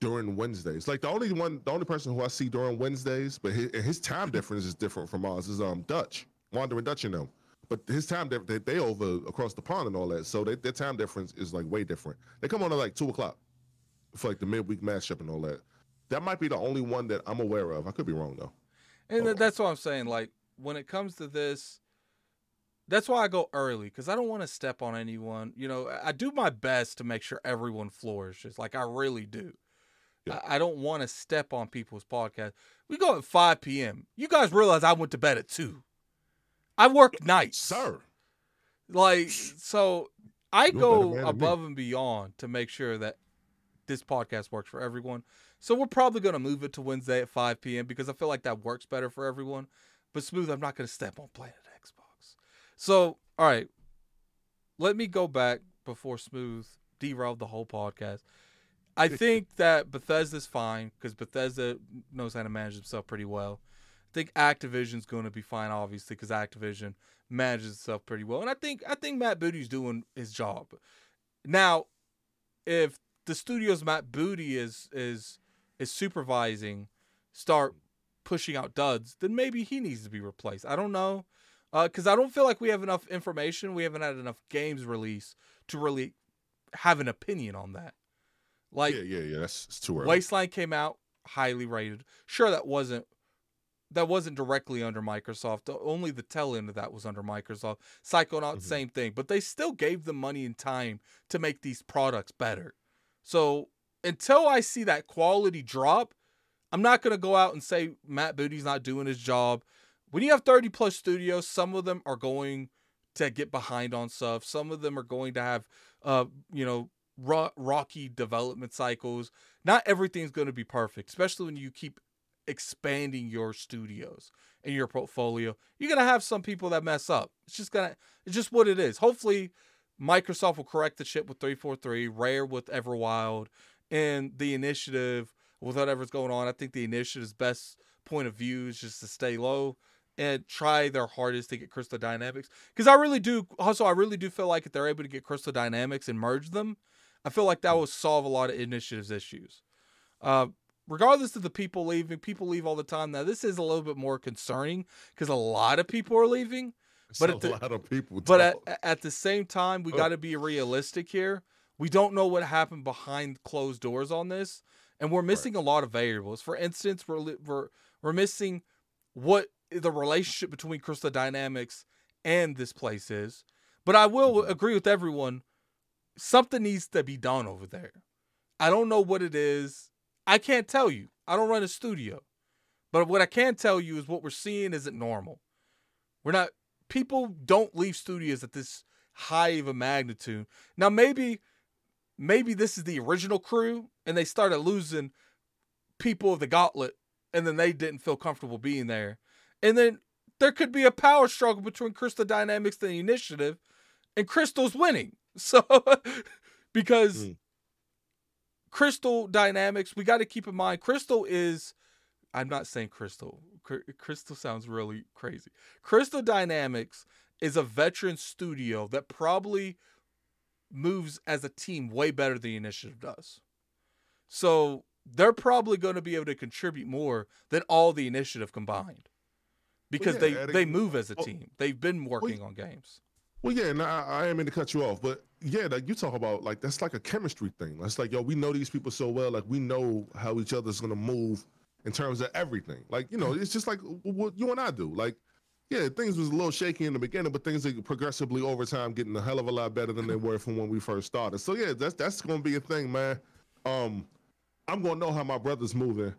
during Wednesdays. Like the only one, the only person who I see during Wednesdays, but his, his time difference is different from ours. Is um Dutch, Wandering Dutch, you know. But his time they, they over across the pond and all that, so they, their time difference is like way different. They come on at like two o'clock for like the midweek matchup and all that. That might be the only one that I'm aware of. I could be wrong though. And oh. that's what I'm saying. Like when it comes to this, that's why I go early because I don't want to step on anyone. You know, I do my best to make sure everyone flourishes. Like I really do. Yeah. I, I don't want to step on people's podcast. We go at 5 p.m. You guys realize I went to bed at two. I work nights, sir. Like so, I You're go above and beyond to make sure that this podcast works for everyone. So we're probably going to move it to Wednesday at 5 p.m. because I feel like that works better for everyone. But Smooth, I'm not going to step on Planet Xbox. So, all right. Let me go back before Smooth derailed the whole podcast. I think that Bethesda's fine because Bethesda knows how to manage themselves pretty well. I think Activision's going to be fine, obviously, because Activision manages itself pretty well, and I think I think Matt Booty's doing his job. Now, if the studio's Matt Booty is is is supervising start pushing out duds, then maybe he needs to be replaced. I don't know. Because uh, I don't feel like we have enough information. We haven't had enough games release to really have an opinion on that. Like, yeah, yeah, yeah. That's too early. Wasteland came out highly rated. Sure, that wasn't that wasn't directly under Microsoft. Only the tail end of that was under Microsoft. Psychonaut, mm-hmm. same thing. But they still gave them money and time to make these products better. So until I see that quality drop, I'm not going to go out and say Matt Booty's not doing his job. When you have 30 plus studios, some of them are going to get behind on stuff. Some of them are going to have, uh, you know, ro- rocky development cycles. Not everything's going to be perfect, especially when you keep expanding your studios and your portfolio. You're going to have some people that mess up. It's just going to, it's just what it is. Hopefully, Microsoft will correct the ship with 343, Rare with Everwild, and the initiative with whatever's going on. I think the initiative's best point of view is just to stay low and try their hardest to get Crystal Dynamics. Because I really do, also, I really do feel like if they're able to get Crystal Dynamics and merge them, I feel like that will solve a lot of initiatives issues. Uh, regardless of the people leaving, people leave all the time. Now, this is a little bit more concerning because a lot of people are leaving but a the, lot of people. But at, at, the same time, we oh. got to be realistic here. We don't know what happened behind closed doors on this, and we're missing right. a lot of variables. For instance, we're we're we're missing what the relationship between Crystal Dynamics and this place is. But I will mm-hmm. agree with everyone. Something needs to be done over there. I don't know what it is. I can't tell you. I don't run a studio. But what I can tell you is what we're seeing isn't normal. We're not people don't leave studios at this high of a magnitude. Now maybe maybe this is the original crew and they started losing people of the gauntlet and then they didn't feel comfortable being there. And then there could be a power struggle between Crystal Dynamics and the initiative and Crystal's winning. So because mm. Crystal Dynamics, we got to keep in mind Crystal is I'm not saying Crystal. Crystal sounds really crazy. Crystal Dynamics is a veteran studio that probably moves as a team way better than the initiative does. So they're probably going to be able to contribute more than all the initiative combined because well, yeah, they, they move as a oh, team. They've been working well, on games. Well, yeah, and I, I am in to cut you off, but yeah, like you talk about like that's like a chemistry thing. That's like yo, we know these people so well, like we know how each other's gonna move in terms of everything. Like you know, it's just like what you and I do. Like yeah, things was a little shaky in the beginning, but things are progressively over time getting a hell of a lot better than they were from when we first started. So yeah, that's that's gonna be a thing, man. Um, I'm gonna know how my brother's moving,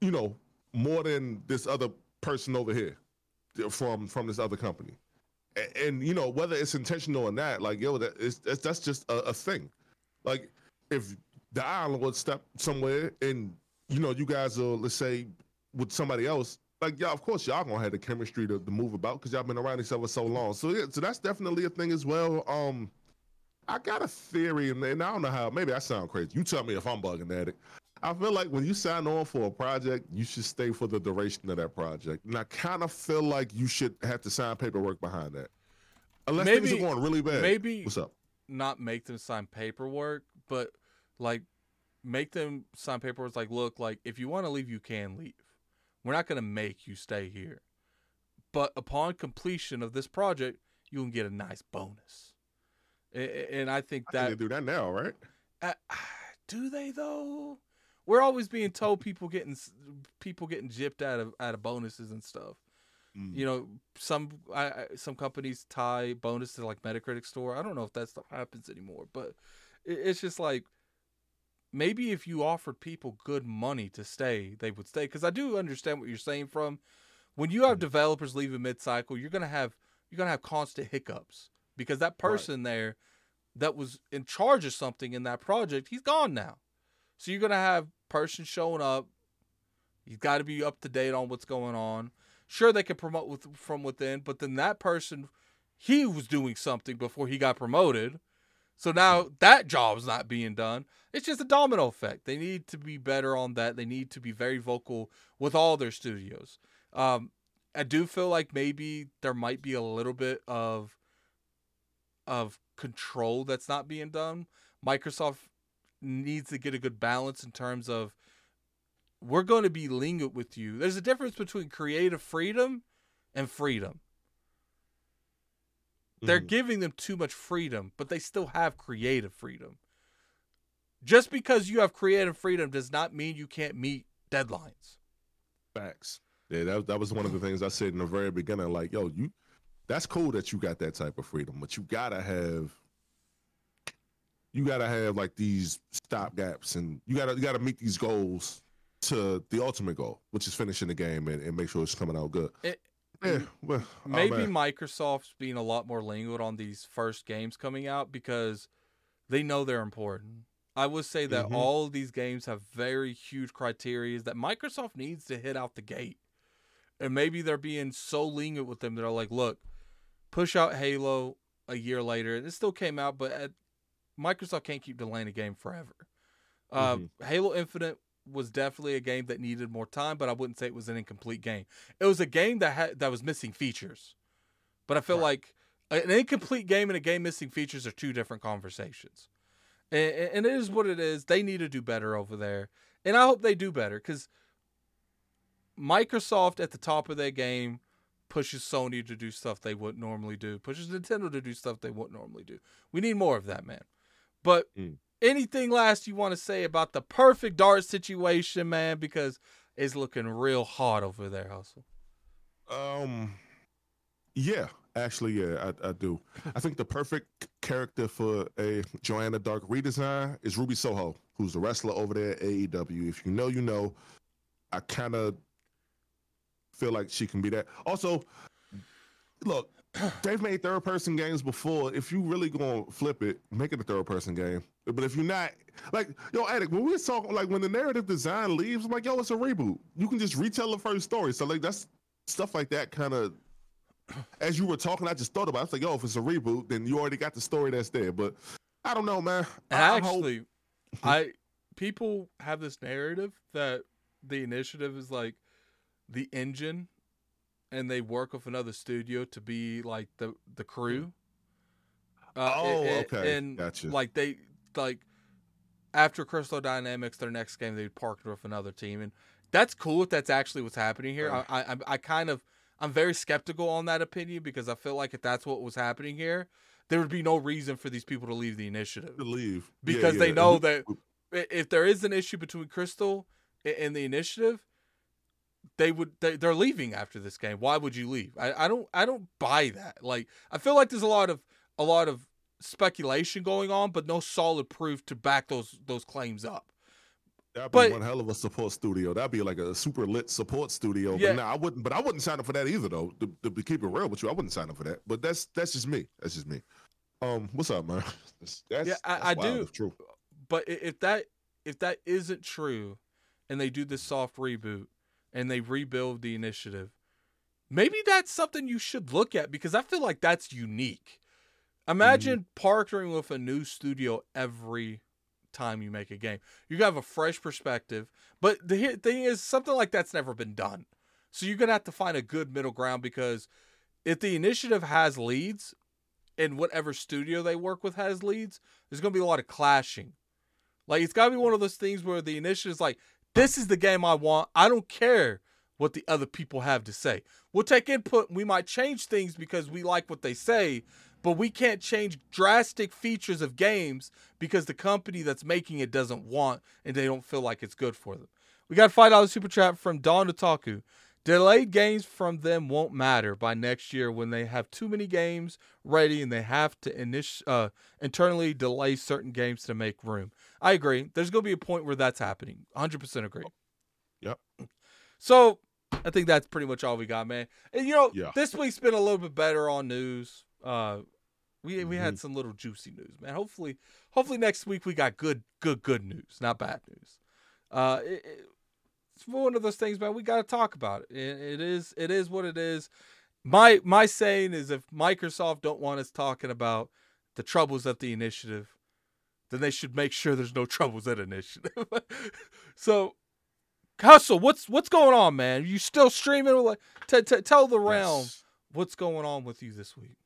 you know, more than this other person over here from from this other company. And, and you know, whether it's intentional or not, like yo, that is that's, that's just a, a thing. Like if the island would step somewhere and you know, you guys are let's say with somebody else, like y'all, of course, y'all gonna have the chemistry to, to move about because y'all been around each other so long. So yeah, so that's definitely a thing as well. Um, I got a theory, and, and I don't know how. Maybe I sound crazy. You tell me if I'm bugging at it. I feel like when you sign on for a project, you should stay for the duration of that project, and I kind of feel like you should have to sign paperwork behind that, unless maybe, things are going really bad. Maybe what's up? Not make them sign paperwork, but like make them sign paperwork. Like, look, like if you want to leave, you can leave we're not going to make you stay here. But upon completion of this project, you can get a nice bonus. And I think that I think they do that now, right? Uh, do they though? We're always being told people getting people getting gypped out of out of bonuses and stuff. Mm. You know, some I, some companies tie bonus to like Metacritic store. I don't know if that stuff happens anymore, but it's just like maybe if you offered people good money to stay, they would stay. Because I do understand what you're saying. From when you have mm-hmm. developers leaving mid cycle, you're gonna have you're gonna have constant hiccups because that person right. there that was in charge of something in that project, he's gone now. So you're gonna have person showing up. You've got to be up to date on what's going on. Sure, they can promote with from within, but then that person, he was doing something before he got promoted so now that job's not being done. It's just a domino effect. They need to be better on that. They need to be very vocal with all their studios. Um, I do feel like maybe there might be a little bit of of control that's not being done. Microsoft needs to get a good balance in terms of we're going to be lenient with you. There's a difference between creative freedom and freedom. They're mm-hmm. giving them too much freedom, but they still have creative freedom. Just because you have creative freedom does not mean you can't meet deadlines. Facts. Yeah, that, that was one of the things I said in the very beginning. Like, yo, you that's cool that you got that type of freedom, but you gotta have you gotta have like these stop gaps and you gotta you gotta meet these goals to the ultimate goal, which is finishing the game and, and make sure it's coming out good. It, yeah, well, oh, maybe Microsoft's being a lot more languid on these first games coming out because they know they're important. I would say that mm-hmm. all of these games have very huge criteria that Microsoft needs to hit out the gate. And maybe they're being so lenient with them that are like, look, push out Halo a year later. And It still came out, but at, Microsoft can't keep delaying a game forever. Uh, mm-hmm. Halo Infinite was definitely a game that needed more time, but I wouldn't say it was an incomplete game. It was a game that had that was missing features. But I feel right. like an incomplete game and a game missing features are two different conversations. And, and it is what it is. They need to do better over there. And I hope they do better because Microsoft at the top of their game pushes Sony to do stuff they wouldn't normally do, pushes Nintendo to do stuff they wouldn't normally do. We need more of that, man. But mm anything last you want to say about the Perfect Dark situation, man? Because it's looking real hot over there, hustle. Um, yeah, actually, yeah, I, I do. I think the perfect character for a Joanna Dark redesign is Ruby Soho, who's the wrestler over there at AEW. If you know, you know. I kind of feel like she can be that. Also, look, they've made third person games before. If you really gonna flip it, make it a third person game. But if you're not, like, yo, Addict, when we were talking, like, when the narrative design leaves, I'm like, yo, it's a reboot. You can just retell the first story. So, like, that's stuff like that kind of, as you were talking, I just thought about it. I was like, yo, if it's a reboot, then you already got the story that's there. But I don't know, man. And I actually, hope... I, people have this narrative that the initiative is like the engine and they work with another studio to be like the the crew. Uh, oh, okay. And gotcha. like they like after Crystal Dynamics, their next game they partner with another team, and that's cool if that's actually what's happening here. Right. I, I I kind of I'm very skeptical on that opinion because I feel like if that's what was happening here, there would be no reason for these people to leave the initiative. To leave because yeah, yeah. they know that if there is an issue between Crystal and the initiative, they would they, they're leaving after this game. Why would you leave? I, I don't I don't buy that. Like I feel like there's a lot of a lot of speculation going on, but no solid proof to back those those claims up. That'd be but, one hell of a support studio. That'd be like a super lit support studio. Yeah. But no, I wouldn't. But I wouldn't sign up for that either, though. To, to, keep it real with you, I wouldn't sign up for that. But that's that's just me. That's just me. Um, what's up, man? That's, that's, yeah, I, that's I do. True. But if that if that isn't true, and they do this soft reboot, and they rebuild the initiative, maybe that's something you should look at because I feel like that's unique. Imagine mm-hmm. partnering with a new studio every time you make a game. You have a fresh perspective, but the thing is, something like that's never been done. So you're gonna have to find a good middle ground because if the initiative has leads, and whatever studio they work with has leads, there's gonna be a lot of clashing. Like it's gotta be one of those things where the initiative is like, this is the game I want. I don't care what the other people have to say. We'll take input. We might change things because we like what they say, but we can't change drastic features of games because the company that's making it doesn't want and they don't feel like it's good for them. We got $5 super chat from Don Otaku. Delayed games from them won't matter by next year when they have too many games ready and they have to init- uh, internally delay certain games to make room. I agree. There's going to be a point where that's happening. 100% agree. Yep. So I think that's pretty much all we got, man. And you know, yeah. this week's been a little bit better on news. Uh, we we mm-hmm. had some little juicy news, man. Hopefully, hopefully next week we got good, good, good news, not bad news. Uh, it, it, it's one of those things, man. We got to talk about it. it. It is, it is what it is. My my saying is, if Microsoft don't want us talking about the troubles at the initiative, then they should make sure there's no troubles at initiative. so, Hustle, what's what's going on, man? Are You still streaming? T- t- tell the realm yes. what's going on with you this week.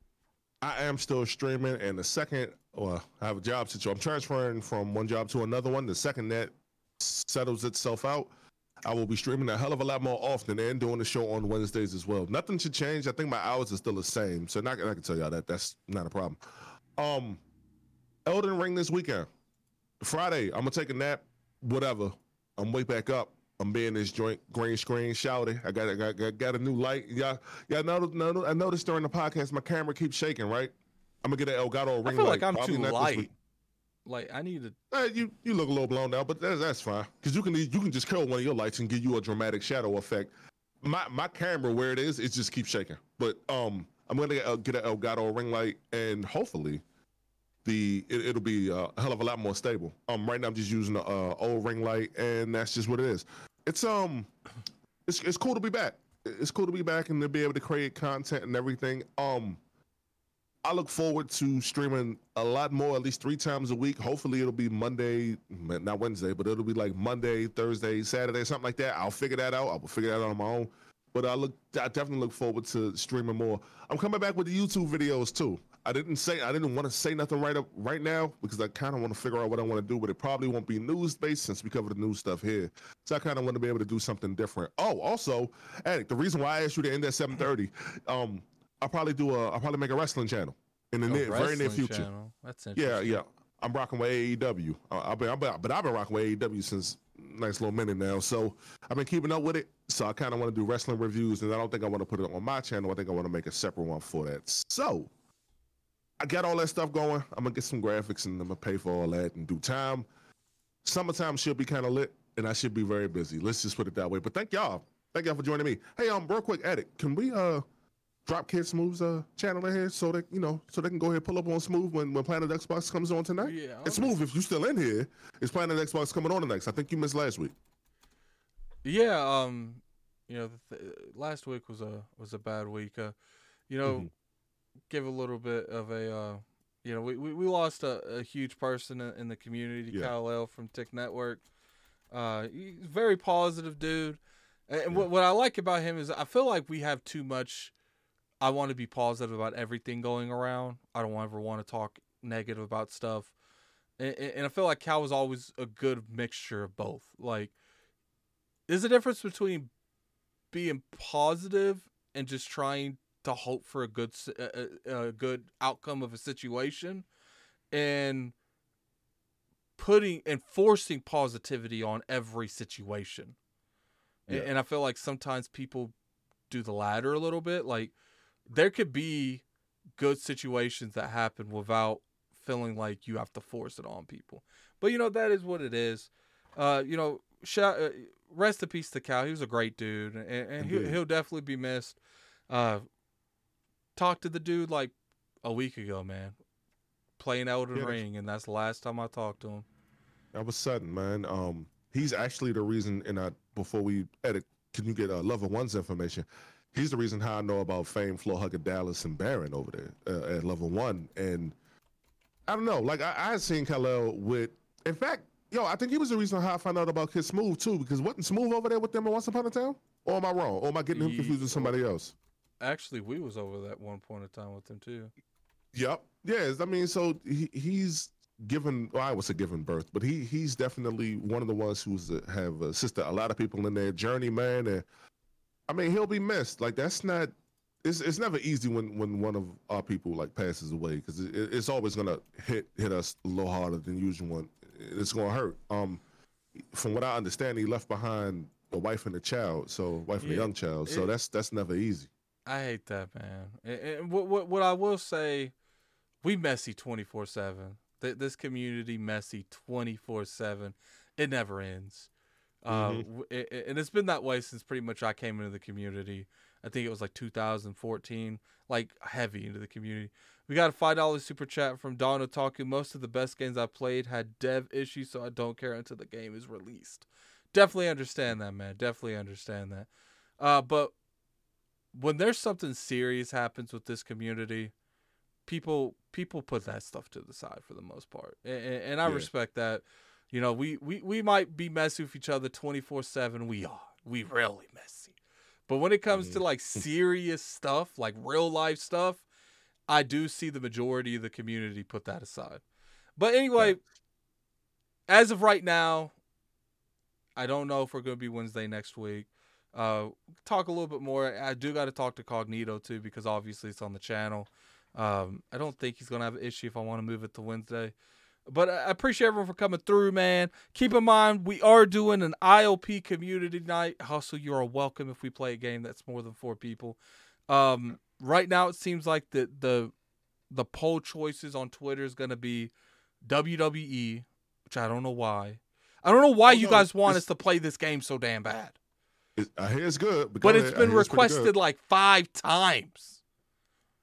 I am still streaming, and the second, well, I have a job situation. I'm transferring from one job to another one. The second that settles itself out, I will be streaming a hell of a lot more often and doing the show on Wednesdays as well. Nothing should change. I think my hours are still the same, so not, I can tell y'all that that's not a problem. Um, Elden Ring this weekend. Friday, I'm gonna take a nap. Whatever. I'm wake back up. I'm being this joint green screen shouting. I got, I got, got, got a new light. Yeah, know, No, I noticed during the podcast my camera keeps shaking. Right. I'm gonna get an Elgato ring. I feel light. like I'm Probably too light. Like I need to. Uh, you you look a little blown out, but that's that's fine because you can you can just curl one of your lights and give you a dramatic shadow effect. My my camera where it is, it just keeps shaking. But um, I'm gonna get, get an Elgato ring light and hopefully the it, will be a hell of a lot more stable. Um, right now I'm just using uh, old ring light, and that's just what it is. It's um, it's it's cool to be back. It's cool to be back and to be able to create content and everything. Um, I look forward to streaming a lot more, at least three times a week. Hopefully, it'll be Monday, not Wednesday, but it'll be like Monday, Thursday, Saturday, something like that. I'll figure that out. I'll figure that out on my own. But I look, I definitely look forward to streaming more. I'm coming back with the YouTube videos too. I didn't say I didn't want to say nothing right up right now because I kind of want to figure out what I want to do, but it probably won't be news based since we cover the news stuff here. So I kind of want to be able to do something different. Oh, also, Addict, the reason why I asked you to end at 7:30, um, I'll probably do a I'll probably make a wrestling channel in the near, very near future. Channel. That's interesting. Yeah, yeah. I'm rocking with AEW. Uh, I've been, I've been, but I've been rocking with AEW since nice little minute now. So I've been keeping up with it. So I kind of want to do wrestling reviews, and I don't think I want to put it on my channel. I think I want to make a separate one for that. So I got all that stuff going. I'm gonna get some graphics and I'm gonna pay for all that in due time. Summertime should be kind of lit, and I should be very busy. Let's just put it that way. But thank y'all. Thank y'all for joining me. Hey, um, real quick, edit. Can we uh drop Kid Smooth's uh channel in here so that you know so they can go ahead and pull up on Smooth when when Planet Xbox comes on tonight? Yeah. And Smooth, if you're still in here, is Planet Xbox coming on the next? I think you missed last week. Yeah. Um. You know, the th- last week was a was a bad week. Uh, you know, Mhm. give a little bit of a. Uh, you know, we, we, we lost a, a huge person in, the community, Yeah. Kyle L from Tick Network. Uh, he's a very positive dude. And Yeah. what, what I like about him is I feel like we have too much. I want to be positive about everything going around. I don't ever want to talk negative about stuff. And, and I feel like Cal was always a good mixture of both. Like, there's a difference between being positive and just trying to hope for a good a, a- good outcome of a situation and putting and forcing positivity on every situation. Yeah. And, I feel like sometimes people do the latter a little bit. Like there could be good situations that happen without feeling like you have to force it on people. But you know that is what it is. Uh, you know, shout, uh, rest in peace to Cal. He was a great dude, and, and he'll, he'll definitely be missed. Uh, talked to the dude like a week ago, man, playing Elden Yeah, Ring, and that's the last time I talked to him. That was sudden, man. Um, he's actually the reason. And I before we edit, can you get uh, level one's information? He's the reason how I know about Fame, Floor Hugger, Dallas, and Baron over there uh, at level one. And I don't know, like I, I had seen Khalil with. In fact, yo, I think he was the reason how I found out about Kid Smooth too, because wasn't Smooth over there with them in Once Upon a Time? Or am I wrong? Or am I getting him confused with somebody else? Actually, we was over that one point in time with him too. Yep. Yes. I mean, so he, he's given. Well, I was a given birth, but he he's definitely one of the ones who's have assisted a lot of people in their journey, man. And I mean, he'll be missed. Like that's not. It's it's never easy when when one of our people like passes away because it, it's always gonna hit hit us a little harder than usual. One, It's gonna hurt. Um, from what I understand, he left behind a wife and a child. So wife and a young child. So it- that's that's never easy. I hate that man. And, and what what what I will say, we messy twenty four seven. This community messy twenty four seven. It never ends. Uh, Mhm. w- it- and it's been that way since pretty much I came into the community. I think it was like 2014, like heavy into the community. We got a five dollars super chat from Don Otaku. Most of the best games I played had dev issues, so I don't care until the game is released. Definitely understand that, man. Definitely understand that. Uh, but when there's something serious happens with this community, people people put that stuff to the side for the most part, and, and I Yeah. respect that. You know, we, we we might be messy with each other twenty four seven. We are, we really messy. But when it comes to Mhm. like serious stuff, like real life stuff, I do see the majority of the community put that aside. But anyway, as of right now, I don't know if we're going to be Wednesday next week. Uh, talk a little bit more. I do got to talk to Cognito too because obviously it's on the channel. Um, I don't think he's going to have an issue if I want to move it to Wednesday. But I appreciate everyone for coming through, man. Keep in mind, we are doing an ILP community night. Hustle, you are welcome if we play a game that's more than four people. Um, right now, it seems like the the the poll choices on Twitter is going to be WWE, which I don't know why. I don't know why Oh, you no, guys want us to play this game so damn bad. It, I hear it's good, But go it's ahead. Been requested like five times.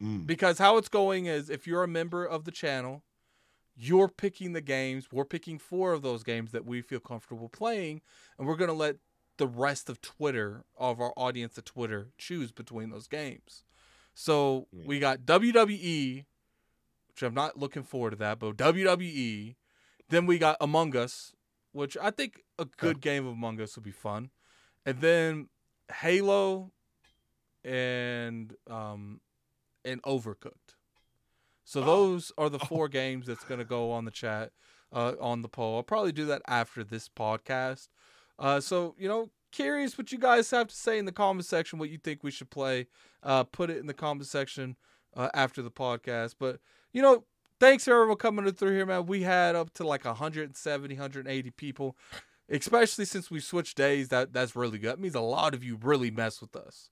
Mm. Because how it's going is if you're a member of the channel, you're picking the games. We're picking four of those games that we feel comfortable playing, and we're gonna let the rest of Twitter, of our audience at Twitter, choose between those games. So Yeah. we got WWE, which I'm not looking forward to that, but WWE. Then we got Among Us, which I think a good game of Among Us would be fun. And then Halo and um and Overcooked. So Oh. those are the Oh. four games that's going to go on the chat uh, on the poll. I'll probably do that after this podcast. Uh, so you know, curious what you guys have to say in the comment section. What you think we should play? Uh, put it in the comment section uh, after the podcast. But you know, thanks everyone coming through here, man. We had up to like 170, 180 people. Especially since we switched days, that that's really good. That means a lot of you really mess with us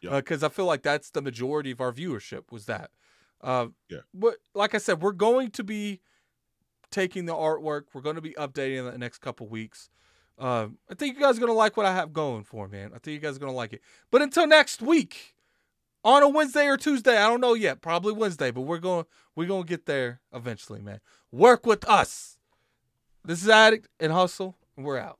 Yeah. because I feel like that's the majority of our viewership was that. Uh, yeah. But like I said, we're going to be taking the artwork. We're going to be updating in the next couple weeks. Uh, I think you guys are going to like what I have going for, man. I think you guys are going to like it. But until next week, on a Wednesday or Tuesday, I don't know yet. Probably Wednesday, but we're going we're going to get there eventually, man. Work with us. This is Addict and Hustle, and we're out.